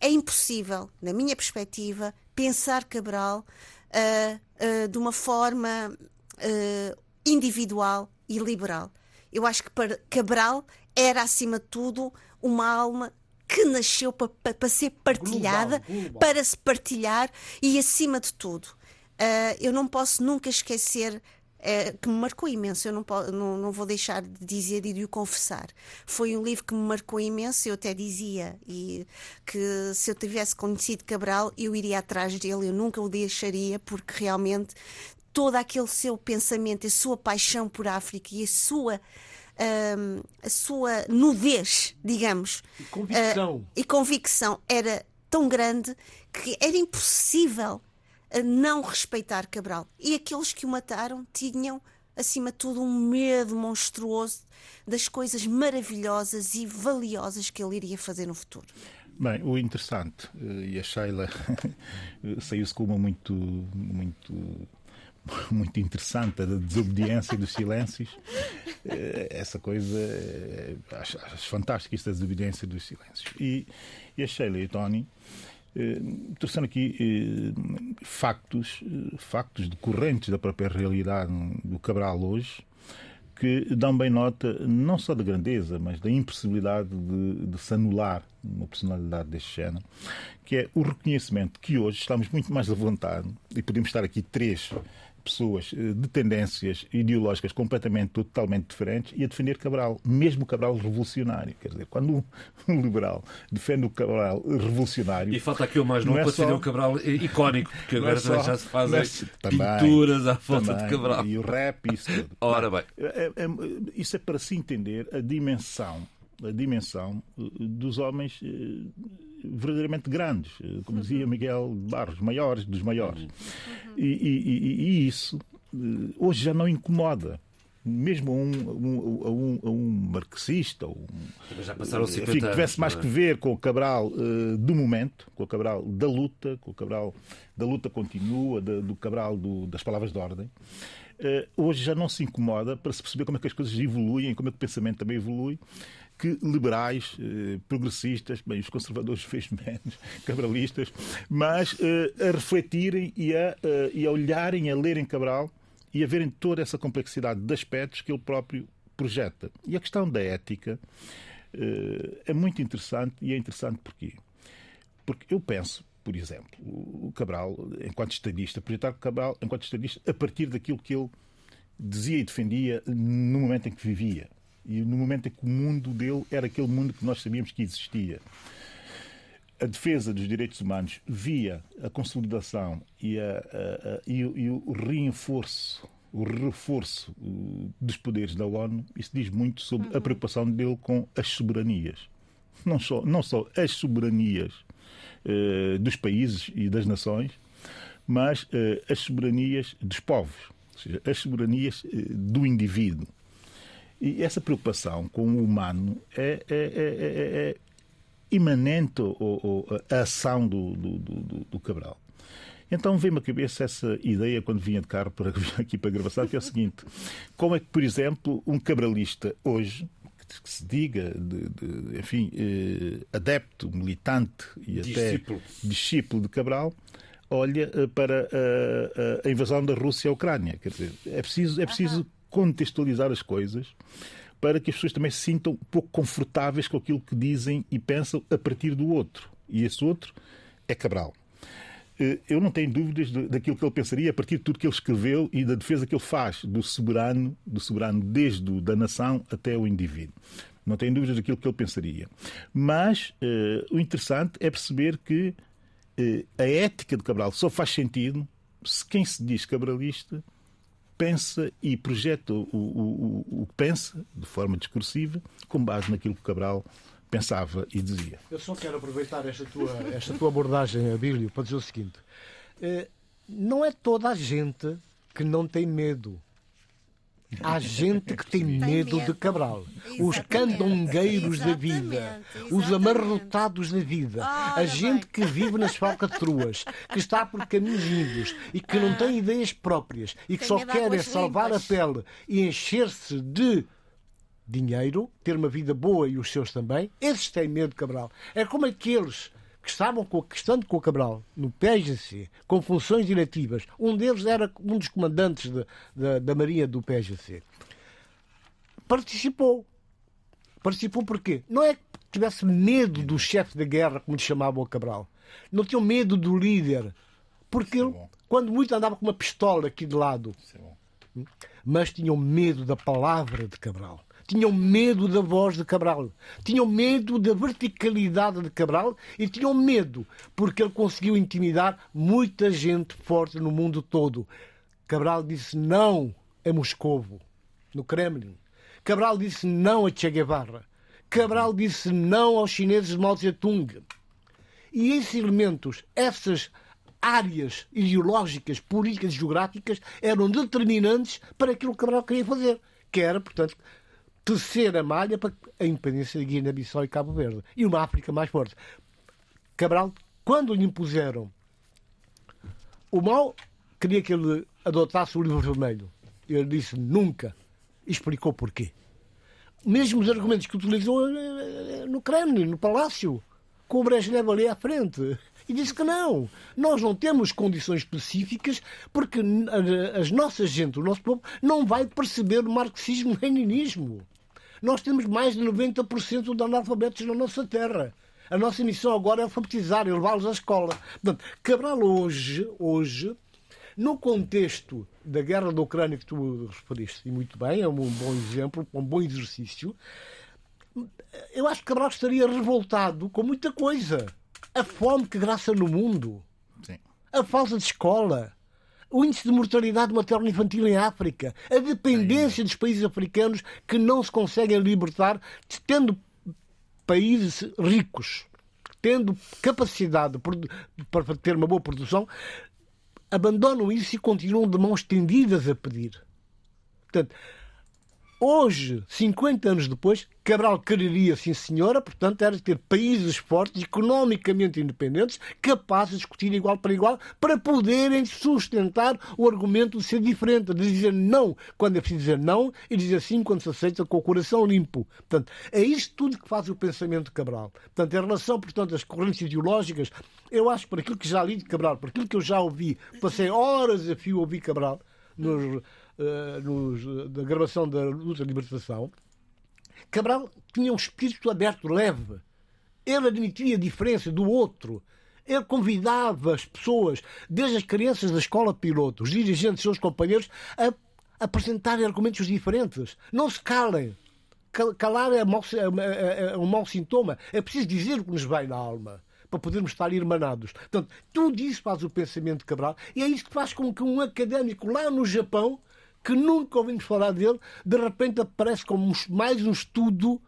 Speaker 4: é impossível, na minha perspectiva, pensar Cabral uh, uh, de uma forma uh, individual e liberal. Eu acho que para Cabral era, acima de tudo, uma alma que nasceu para, para, para ser partilhada, global, global. para se partilhar e, acima de tudo, eu não posso nunca esquecer é, que me marcou imenso. Eu não, não, não, vou deixar de dizer e de o confessar. Foi um livro que me marcou imenso. Eu até dizia e que se eu tivesse conhecido Cabral, eu iria atrás dele. Eu nunca o deixaria, porque realmente todo aquele seu pensamento, a sua paixão por África e a sua. Um, a sua nudez, digamos,
Speaker 3: e convicção. Uh,
Speaker 4: e convicção era tão grande que era impossível a não respeitar Cabral. E aqueles que o mataram tinham, acima de tudo, um medo monstruoso das coisas maravilhosas e valiosas que ele iria fazer no futuro.
Speaker 5: Bem, o interessante, eh, e a Sheila saiu-se com uma muito, muito muito interessante, a desobediência dos silêncios. Eh, essa coisa, eh, acho, acho fantástica, esta desobediência dos silêncios. E, e a Sheila e o Tony eh, trouxeram aqui eh, factos, eh, factos decorrentes da própria realidade do Cabral hoje, que dão bem nota não só da grandeza, mas da impossibilidade de, de se anular uma personalidade deste género, que é o reconhecimento que hoje estamos muito mais à vontade, e podemos estar aqui três pessoas eh, de tendências ideológicas completamente, totalmente diferentes e a defender Cabral, mesmo Cabral revolucionário. Quer dizer, quando um liberal defende o Cabral revolucionário.
Speaker 2: E falta aqui o mais novo é para defender o Cabral icónico, porque agora é também já se fazem é, pinturas à volta de Cabral.
Speaker 5: E o rap, isso tudo.
Speaker 2: Ora bem.
Speaker 5: É, é, isso é para se entender a dimensão a dimensão eh, dos homens eh, verdadeiramente grandes, eh, como dizia Miguel Barros, maiores dos maiores. E, e, e isso hoje já não incomoda mesmo a um, a um, a um, marxista, ou um,
Speaker 2: já passaram 50
Speaker 5: enfim, que tivesse mais
Speaker 2: é?
Speaker 5: que ver com o Cabral uh, do momento, com o Cabral da luta, com o Cabral da luta continua, da, do Cabral do, das palavras de ordem, uh, hoje já não se incomoda para se perceber como é que as coisas evoluem, como é que o pensamento também evolui, que liberais, uh, progressistas, bem, os conservadores fez menos, cabralistas, mas a refletirem e a, e a olharem, a lerem Cabral e a verem toda essa complexidade de aspectos que ele próprio projeta. E a questão da ética é muito interessante e é interessante porquê? Porque eu penso, por exemplo, o Cabral, enquanto estadista, projetar o Cabral enquanto estadista a partir daquilo que ele dizia e defendia no momento em que vivia e no momento em que o mundo dele era aquele mundo que nós sabíamos que existia a defesa dos direitos humanos via a consolidação e, a, a, a, e, o, e o reforço o reforço dos poderes da ONU, isso diz muito sobre uhum. a preocupação dele com as soberanias. Não só, não só as soberanias eh, dos países e das nações, mas eh, as soberanias dos povos, ou seja, as soberanias eh, do indivíduo. E essa preocupação com o humano é, é, é, é imanente ou, a ação do, do, do, do Cabral. Então veio-me à cabeça essa ideia quando vinha de carro para vir aqui para a gravação, que é o seguinte: como é que, por exemplo, um cabralista hoje, que se diga, de, de, enfim, eh, adepto, militante e
Speaker 2: discípulo.
Speaker 5: até discípulo de Cabral, olha eh, para a, a, invasão da Rússia à Ucrânia? Quer dizer, é preciso, é preciso contextualizar as coisas para que as pessoas também se sintam um pouco confortáveis com aquilo que dizem e pensam a partir do outro. E esse outro é Cabral. Eh, eu não tenho dúvidas daquilo que ele pensaria a partir de tudo que ele escreveu e da defesa que ele faz do soberano, do soberano desde o, da nação até o indivíduo. Não tenho dúvidas daquilo que ele pensaria. Mas uh, o interessante é perceber que uh, a ética de Cabral só faz sentido se quem se diz cabralista pensa e projeta o, o, o, que pensa de forma discursiva com base naquilo que Cabral pensava e dizia.
Speaker 3: Eu só quero aproveitar esta tua, esta tua abordagem, Abílio, para dizer o seguinte: eh, não é toda a gente que não tem medo Há gente que tem medo de Cabral. Os candongueiros da vida. Os amarrotados da vida. A gente que vive nas falcatruas, que está por caminhos índios e que não tem ideias próprias e que só quer é salvar a pele e encher-se de dinheiro, ter uma vida boa e os seus também. Esses têm medo de Cabral. É como aqueles que estavam com, que estando com o Cabral no PGC, com funções diretivas, um deles era um dos comandantes de, de, da Marinha do PGC, participou. Participou porquê? Não é que tivesse medo do chefe da guerra, como lhe chamavam o Cabral. Não tinham medo do líder. Porque ele, quando muito andava com uma pistola aqui de lado. Mas tinham medo da palavra de Cabral tinham medo da voz de Cabral, tinham medo da verticalidade de Cabral e tinham medo porque ele conseguiu intimidar muita gente forte no mundo todo. Cabral disse não a Moscovo, no Kremlin. Cabral disse não a Che Guevara. Cabral disse não aos chineses de Mao Tse-tung. E esses elementos, essas áreas ideológicas, políticas e geográficas eram determinantes para aquilo que Cabral queria fazer, que era, portanto, terceira malha para a independência de Guiné-Bissau e Cabo Verde. E uma África mais forte. Cabral, quando lhe impuseram o mal, queria que ele adotasse o livro vermelho. Ele disse nunca. Explicou porquê. Mesmo os argumentos que utilizou eh, eh, no Kremlin, no Palácio, com o Brezhnev ali à frente. E disse que não. Nós não temos condições específicas porque as nossas gente, o nosso povo, não vai perceber o marxismo-leninismo. Nós temos mais de 90% de analfabetos na nossa terra. A nossa missão agora é alfabetizar e levá-los à escola. Portanto, Cabral hoje, hoje, no contexto da guerra da Ucrânia que tu referiste, e muito bem, é um bom exemplo, um bom exercício, eu acho que Cabral estaria revoltado com muita coisa. A fome que graça no mundo,
Speaker 5: Sim.
Speaker 3: a falta de escola, o índice de mortalidade materna infantil em África, a dependência dos países africanos que não se conseguem libertar, tendo países ricos, tendo capacidade para ter uma boa produção, abandonam isso e continuam de mãos tendidas a pedir. Portanto, Hoje, 50 anos depois, Cabral quereria, sim senhora, portanto, era ter países fortes, economicamente independentes, capazes de discutir igual para igual, para poderem sustentar o argumento de ser diferente, de dizer não quando é preciso dizer não e dizer sim quando se aceita com o coração limpo. Portanto, é isto tudo que faz o pensamento de Cabral. Portanto, em relação, portanto, às correntes ideológicas, eu acho, por aquilo que já li de Cabral, por aquilo que eu já ouvi, passei horas a fio a ouvir Cabral, nos nos, da gravação da luta de libertação, Cabral tinha um espírito aberto, leve. Ele admitia a diferença do outro. Ele convidava as pessoas, desde as crianças da escola piloto, os dirigentes, seus companheiros, a apresentarem argumentos diferentes. Não se calem. Calar é, mau, é, é, é um mau sintoma. É preciso dizer o que nos vai na alma para podermos estar irmanados. Portanto, tudo isso faz o pensamento de Cabral e é isso que faz com que um académico lá no Japão que nunca ouvimos falar dele, de repente aparece como mais um estudo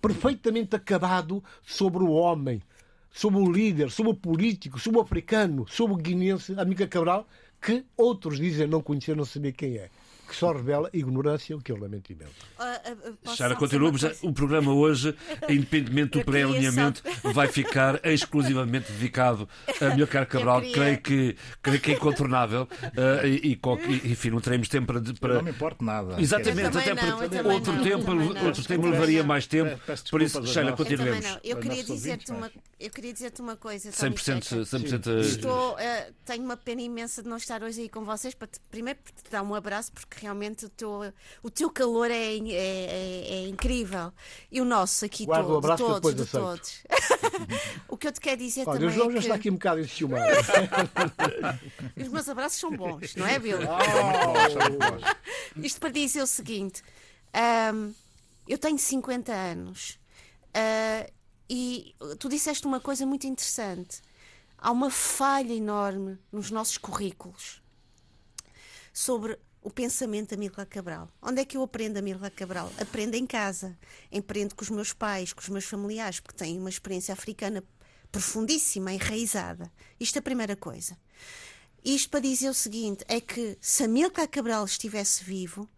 Speaker 3: perfeitamente acabado sobre o homem, sobre o líder, sobre o político, sobre o africano, sobre o guinense, amiga Cabral, que outros dizem não conhecer, não saber quem é que só revela ignorância, o que eu lamento imenso.
Speaker 2: Uh, uh, Sara, continuamos. O programa hoje, independentemente do pré-alinhamento, só... vai ficar exclusivamente dedicado a Milcar Cabral. Queria... Creio, que, creio que é incontornável. Uh, e, e, enfim, não teremos tempo para. para...
Speaker 5: Não me importa nada.
Speaker 2: Exatamente, até porque outro não, tempo, outro tempo levaria mais tempo. Por isso, Sheila, continuemos.
Speaker 4: Eu, eu queria dizer-te uma, eu queria dizer-te uma coisa.
Speaker 2: 100%, 100%,
Speaker 4: Estou, uh, tenho uma pena imensa de não estar hoje aí com vocês. Para te, primeiro, para te dar um abraço, porque realmente o teu, o teu calor é, é, é, é incrível. E o nosso aqui
Speaker 3: Guarda
Speaker 4: todo,
Speaker 3: um abraço
Speaker 4: todos,
Speaker 3: de
Speaker 4: todos. o que eu te quero dizer
Speaker 3: Olha,
Speaker 4: também.
Speaker 3: O João
Speaker 4: é
Speaker 3: já
Speaker 4: que...
Speaker 3: está aqui um bocado enciumado.
Speaker 4: Os meus abraços são bons, não é, Bill? Oh. Isto para dizer o seguinte: um, eu tenho 50 anos uh, e tu disseste uma coisa muito interessante. Há uma falha enorme nos nossos currículos sobre o pensamento da Mirla Cabral. Onde é que eu aprendo a Mirla Cabral? Aprendo em casa. Aprendo com os meus pais, com os meus familiares, porque têm uma experiência africana profundíssima, enraizada. Isto é a primeira coisa. Isto para dizer o seguinte: é que se a Milka Cabral estivesse vivo,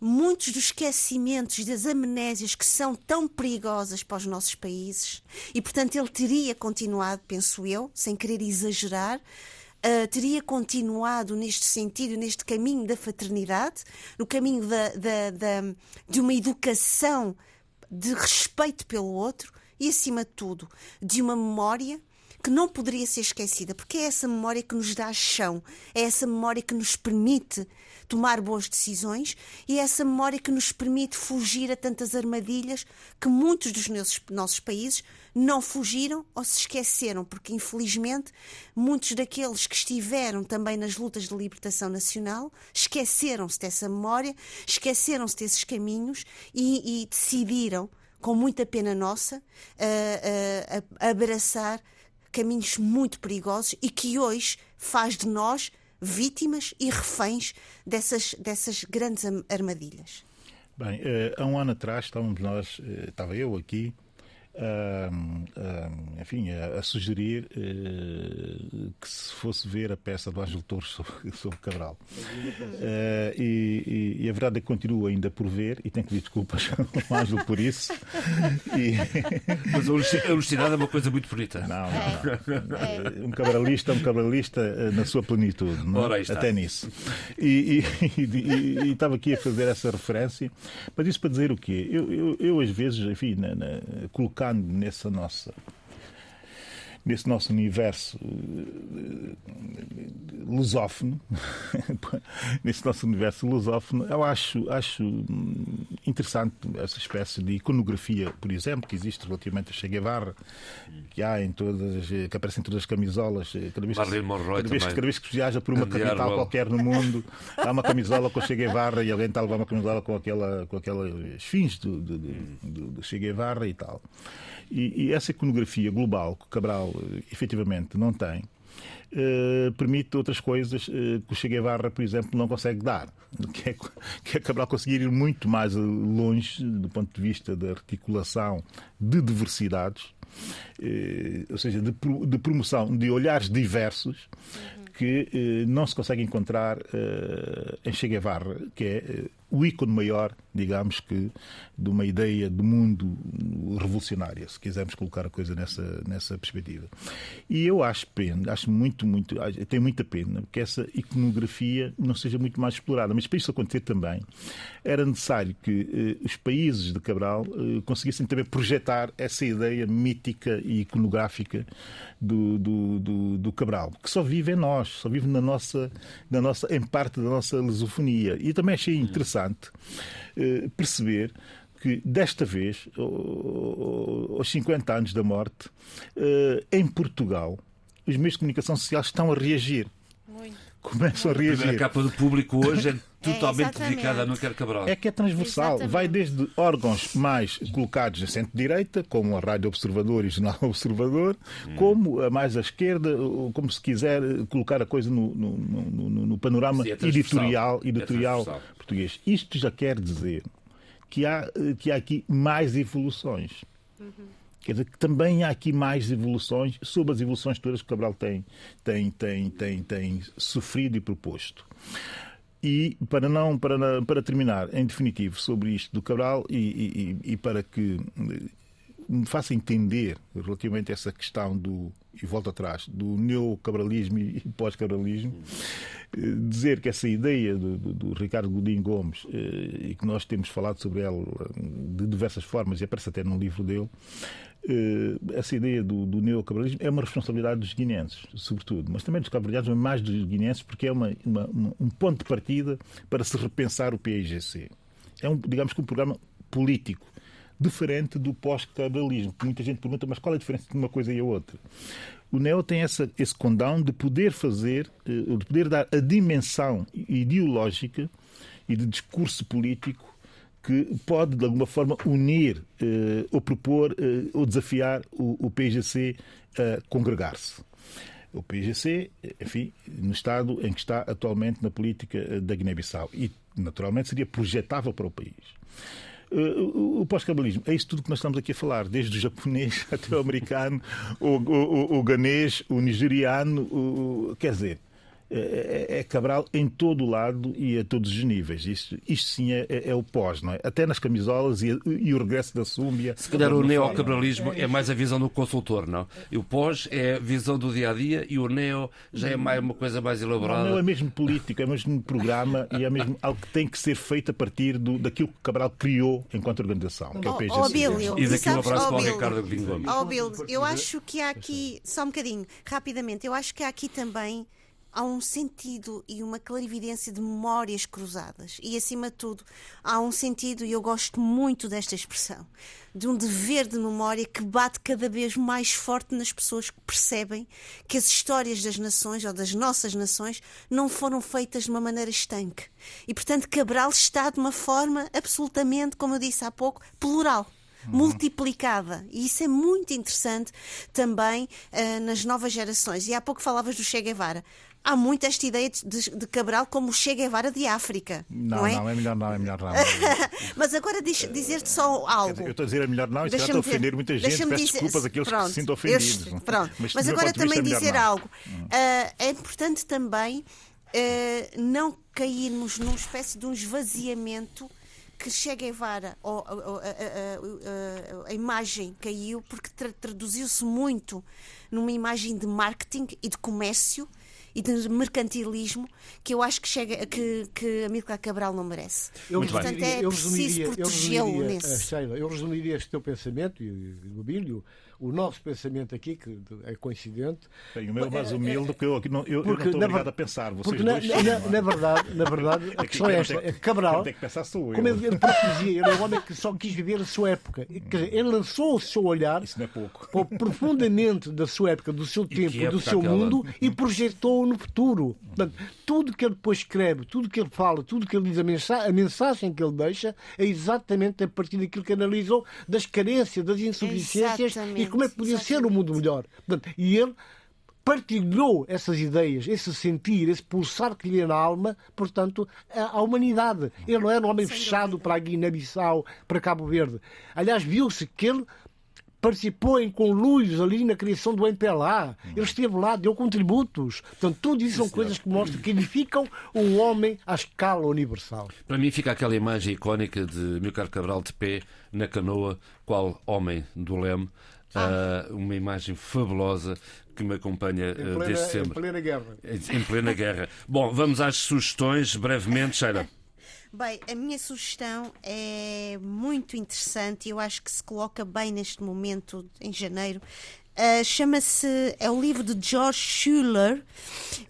Speaker 4: muitos dos esquecimentos das amnésias que são tão perigosas para os nossos países, e portanto ele teria continuado, penso eu, sem querer exagerar, uh, teria continuado neste sentido, neste caminho da fraternidade, no caminho da, da, da, de uma educação de respeito pelo outro e, acima de tudo, de uma memória que não poderia ser esquecida, porque é essa memória que nos dá chão, é essa memória que nos permite tomar boas decisões e é essa memória que nos permite fugir a tantas armadilhas que muitos dos nossos, nossos países não fugiram ou se esqueceram, porque infelizmente muitos daqueles que estiveram também nas lutas de libertação nacional esqueceram-se dessa memória, esqueceram-se desses caminhos e, e, decidiram, com muita pena nossa, a, a, a abraçar caminhos muito perigosos e que hoje faz de nós vítimas e reféns dessas, dessas grandes armadilhas.
Speaker 5: Bem, eh, há um ano atrás estávamos nós, eh, estava eu aqui, enfim, a, a sugerir uh, que se fosse ver a peça do Ângelo Torres sobre, sobre Cabral. Uh, e, e, e, a verdade é que continuo ainda por ver e tenho que pedir desculpas ao Ângelo por isso.
Speaker 2: E... Mas a honestidade é uma coisa muito bonita.
Speaker 5: Não, não, não. É. Um cabralista, um cabralista eh, na sua plenitude, não? até nisso. E, e, estava aqui a fazer essa referência, mas isso para dizer o quê? Eu, eu, eu às vezes, enfim, na, na, colocar nessa nossa nesse nosso universo uh, lusófono, nesse nosso universo lusófono, eu acho, acho interessante essa espécie de iconografia, por exemplo, que existe relativamente a Che Guevara, que há em todas, que aparece em todas as camisolas, eh, cada vez, que, cada vez, cada vez que se viaja por uma capital qualquer no mundo, há uma camisola com Che Guevara e alguém está a levar uma camisola com aquela, com aquela fins do, do, do, do Che Guevara e tal. E, e essa iconografia global que Cabral eh, efetivamente não tem, Uh, permite outras coisas uh, que o Che Guevara, por exemplo, não consegue dar. Que é, que é Cabral conseguir ir muito mais longe do ponto de vista da articulação de diversidades, uh, ou seja, de, de, promoção de olhares diversos. Que não se consegue encontrar em Che Guevara, que é o ícone maior, digamos que, de uma ideia de mundo revolucionária, se quisermos colocar a coisa nessa, nessa perspectiva. E eu acho pena, acho muito, muito, tem muita pena que essa iconografia não seja muito mais explorada. Mas para isso acontecer também, era necessário que eh, os países de Cabral eh, conseguissem também projetar essa ideia mítica e iconográfica do, do, do, do, Cabral, que só vive em nós, só vive na nossa, na nossa, em parte da nossa lusofonia. E também achei interessante eh, perceber que desta vez, aos 50 anos da morte, eh, em Portugal, os meios de comunicação social estão a reagir. Começam a reagir.
Speaker 2: A capa do público hoje é totalmente é, dedicada a Núquer Cabral.
Speaker 5: É que é transversal. Exatamente. Vai desde órgãos mais colocados em centro-direita, como a Rádio Observador e o Jornal Observador, hum. como a mais à esquerda, como se quiser colocar a coisa no, no, no, no panorama Sim, é editorial, editorial é português. Isto já quer dizer que há, que há aqui mais evoluções. Uhum. Quer dizer que também há aqui mais evoluções sobre as evoluções todas que Cabral tem, tem, tem, tem, tem sofrido e proposto. E para não para, para terminar, em definitivo, sobre isto do Cabral e, e, e para que me faça entender relativamente a essa questão do, e volto atrás, do neocabralismo e pós-cabralismo, eh, dizer que essa ideia do, do, do, Ricardo Godinho Gomes, eh, e que nós temos falado sobre ela de diversas formas, e aparece até num livro dele, eh, essa ideia do, do neocabralismo é uma responsabilidade dos guineenses, sobretudo, mas também dos cabo mas mais dos guineenses, porque é uma, uma, um ponto de partida para se repensar o PIGC. É, um, digamos que, um programa político diferente do pós-cabralismo. Muita gente pergunta, mas qual é a diferença de uma coisa e a outra? O Neo tem essa, esse condão de poder fazer, eh, de poder dar a dimensão ideológica e de discurso político que pode, de alguma forma, unir eh, ou propor eh, ou desafiar o, o PGC a congregar-se. O PGC, enfim, no estado em que está atualmente na política eh, da Guiné-Bissau. E, naturalmente, seria projetável para o país. Uh, o pós-cabalismo é isso tudo que nós estamos aqui a falar, desde o japonês até o americano, o, o, o ganês, o nigeriano, o, quer dizer, é, é, é Cabral em todo o lado e a todos os níveis. Isto, isto sim é, é, é o pós, não é? Até nas camisolas e, e o regresso da súmbia.
Speaker 2: Se calhar o neocabralismo é mais a visão do consultor, não? E o pós é a visão do dia a dia e o neo já é mais uma coisa mais elaborada.
Speaker 5: Não, é mesmo político, é mesmo programa e é mesmo algo que tem que ser feito a partir do, daquilo que Cabral criou enquanto organização, que é o PGC. Oh,
Speaker 4: Bílio,
Speaker 2: e daqui um abraço para o Ricardo Gomes.
Speaker 4: Oh, Bill, eu acho que há aqui, só um bocadinho, rapidamente, eu acho que há aqui também há um sentido e uma clarividência de memórias cruzadas. E, acima de tudo, há um sentido, e eu gosto muito desta expressão, de um dever de memória que bate cada vez mais forte nas pessoas que percebem que as histórias das nações ou das nossas nações não foram feitas de uma maneira estanque. E, portanto, Cabral está de uma forma absolutamente, como eu disse há pouco, plural. Uhum. multiplicada. E isso é muito interessante também uh, nas novas gerações. E há pouco falavas do Che Guevara há muito esta ideia de, de Cabral como Che Guevara de África.
Speaker 5: Não,
Speaker 4: não é?
Speaker 5: não, é melhor não, é melhor não.
Speaker 4: Mas agora dizer-te só algo.
Speaker 5: Eu estou a dizer é melhor não, isso está a ofender muita gente, peço dizer... desculpas àqueles pronto, que se sintam ofendidos.
Speaker 4: Este, pronto. Mas, Mas agora também é dizer não. algo. Uh, é importante também uh, não cairmos numa espécie de um esvaziamento que Che Guevara, ou, ou, a, a, a, a, imagem caiu porque tra traduziu-se muito numa imagem de marketing e de comércio e de mercantilismo que eu acho que, chega, que, que Amílcar Cabral não merece.
Speaker 3: Eu, Portanto, é preciso protegê-lo nesse. Sheila, eu resumiria este teu pensamento e o Abílio o nosso pensamento aqui, que é coincidente.
Speaker 5: Tem o meu mais humilde, que eu, não, eu, porque, eu não estou obrigado a pensar. Vocês
Speaker 3: porque dois na, na, na, verdade, na verdade, a questão é esta: é que Cabral,
Speaker 5: que pensar sou eu.
Speaker 3: como ele, ele dizia, ele é um homem que só quis viver a sua época. Quer dizer, ele lançou o seu olhar
Speaker 5: Isso não é pouco.
Speaker 3: profundamente da sua época, do seu tempo, do seu aquela... mundo e projetou no futuro. Portanto, tudo que ele depois escreve, tudo que ele fala, tudo que ele diz, a mensagem, a mensagem que ele deixa é exatamente a partir daquilo que analisou das carências, das insuficiências exatamente. e como é que podia ser um mundo melhor. Portanto, e ele partilhou essas ideias, esse sentir, esse pulsar que lhe ia na alma, portanto, à humanidade. Ele não era um homem fechado para a Guiné-Bissau, para Cabo Verde. Aliás, viu-se que ele participou em conluios ali na criação do MPLA. Ele esteve lá, deu contributos. Portanto, tudo isso são coisas que mostram que edificam um homem à escala universal.
Speaker 2: Para mim fica aquela imagem icónica de Milcar Cabral de pé na canoa, qual homem do leme. Ah. Uh, uma imagem fabulosa que me acompanha uh, desde sempre.
Speaker 3: Em plena guerra.
Speaker 2: Em plena guerra. Bom, vamos às sugestões, brevemente, Sheila.
Speaker 4: Bem, a minha sugestão é muito interessante e eu acho que se coloca bem neste momento, em janeiro. Uh, Chama-se. É o livro de George Schuller,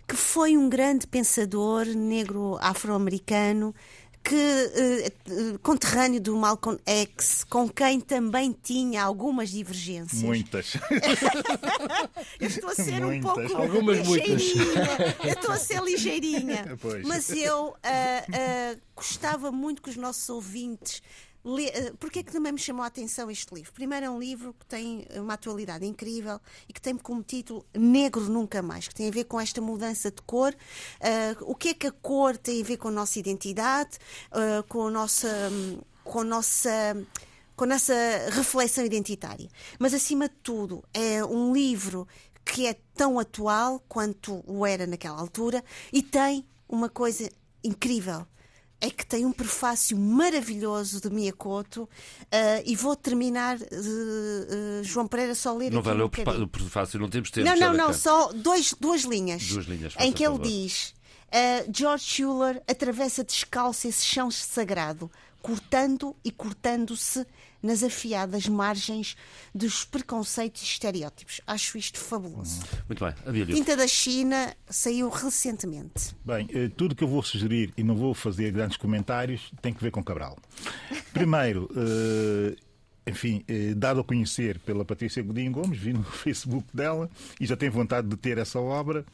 Speaker 4: que foi um grande pensador negro afro-americano que uh, conterrâneo do Malcolm X, com quem também tinha algumas divergências.
Speaker 5: Muitas.
Speaker 4: eu estou a ser
Speaker 5: muitas.
Speaker 4: um pouco
Speaker 3: algumas
Speaker 4: ligeirinha. Eu estou a ser ligeirinha. Pois. Mas eu uh, uh, gostava muito que os nossos ouvintes eh, Porquê é que também me chamou a atenção este livro? Primeiro, é um livro que tem uma atualidade incrível e que tem como título Negro Nunca Mais, que tem a ver com esta mudança de cor. Uh, o que é que a cor tem a ver com a nossa identidade, uh, com a nossa. Com a nossa com a nossa reflexão identitária. Mas, acima de tudo, é um livro que é tão atual quanto o era naquela altura e tem uma coisa incrível é que tem um prefácio maravilhoso de Miyakoto uh, e vou terminar, uh, uh, João Pereira, só ler
Speaker 2: Não
Speaker 4: valeu
Speaker 2: um o prefácio, não temos tempo.
Speaker 4: Não, não, não, só dois, duas linhas.
Speaker 2: Duas linhas
Speaker 4: em que ele diz: George Schuller atravessa descalço esse chão sagrado, cortando e cortando-se nas afiadas margens dos preconceitos e estereótipos. Acho isto fabuloso.
Speaker 2: Muito bem, Abílio.
Speaker 4: Tinta da China saiu recentemente.
Speaker 5: Bem, eh, tudo que eu vou sugerir e não vou fazer grandes comentários tem que ver com Cabral. Primeiro, eh, enfim, eh, dado a conhecer pela Patrícia Godinho Gomes, vi no Facebook dela e já tenho vontade de ter essa obra.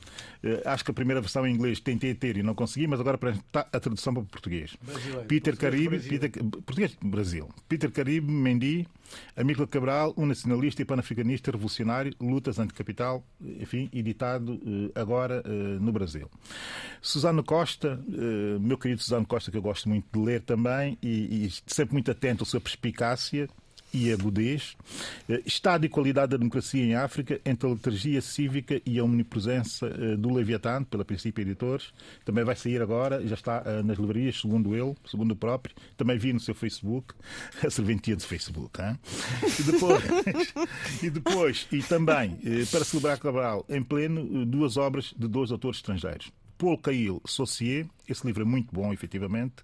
Speaker 5: Eh, acho que a primeira versão em inglês tentei ter e não consegui, mas agora está a tradução para o português.
Speaker 3: Brasileiro.
Speaker 5: Peter
Speaker 3: Português
Speaker 5: Caribe. Peter, português Brasil. Peter Caribe Mendy, Amílcar Cabral, um nacionalista e panafricanista revolucionário, lutas anticapital, enfim, editado eh, agora no Brasil. Susano Costa, meu querido Susano Costa, que eu gosto muito de ler também e, e sempre muito atento à sua perspicácia e agudez. Eh, Estado e qualidade da democracia em África, entre a liturgia cívica e a omnipresença eh, do Leviatã, pela Princípio Editores. Também vai sair agora, já está eh, nas livrarias, segundo ele, segundo o próprio. Também vi no seu Facebook, a serventia do Facebook. Hein? E depois, e depois, e também, para celebrar Cabral em pleno, duas obras de dois autores estrangeiros. Paul Cail Saucier, esse livro é muito bom, efetivamente.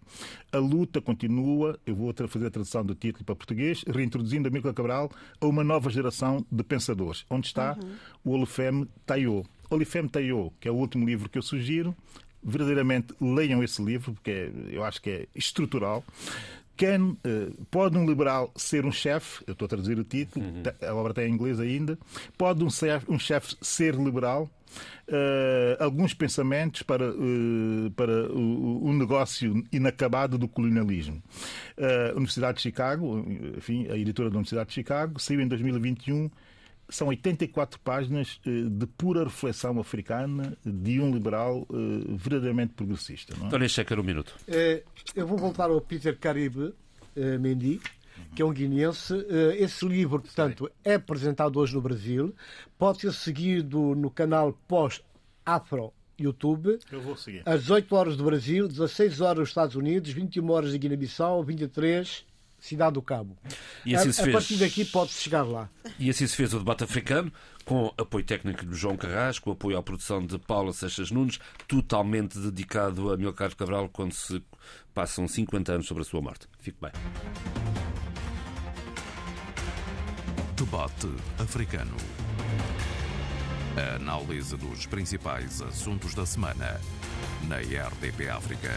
Speaker 5: A luta continua, eu vou fazer a tradução do título para português, reintroduzindo Amílcar Cabral a uma nova geração de pensadores, onde está o Olufem Tayo. Olufem Tayo, que é o último livro que eu sugiro, verdadeiramente leiam esse livro, porque é- eu acho que é estrutural. Can, eh, pode um liberal ser um chefe? Eu estou a traduzir o título, te- a obra está em inglês ainda. Pode um chefe um chefe ser liberal? Eh, alguns pensamentos para, eh, para o, o negócio inacabado do colonialismo. Eh, Universidade de Chicago, enfim, a editora da Universidade de Chicago, saiu em 2021 são 84 páginas eh, de pura reflexão africana de um liberal eh, verdadeiramente progressista. Não é?
Speaker 2: António Checker, um minuto.
Speaker 3: Eh, Eu vou voltar ao Peter Caribe Mendy, que é um guineense. Eh, Esse livro, portanto, é apresentado hoje no Brasil. Pode ser seguido no canal pós-Afro YouTube.
Speaker 5: Eu vou seguir.
Speaker 3: Às 18 horas do Brasil, 16 horas dos Estados Unidos, 21 horas de Guiné-Bissau, 23 Cidade do Cabo.
Speaker 2: E assim
Speaker 3: a,
Speaker 2: se
Speaker 3: a
Speaker 2: fez.
Speaker 3: partir daqui pode-se chegar lá.
Speaker 2: E assim se fez o debate africano, com apoio técnico de João Carrasco, apoio à produção de Paula Seixas Nunes, totalmente dedicado a Milcar Cabral quando se passam 50 anos sobre a sua morte. Fique bem.
Speaker 1: Debate africano. A análise dos principais assuntos da semana na RDP África.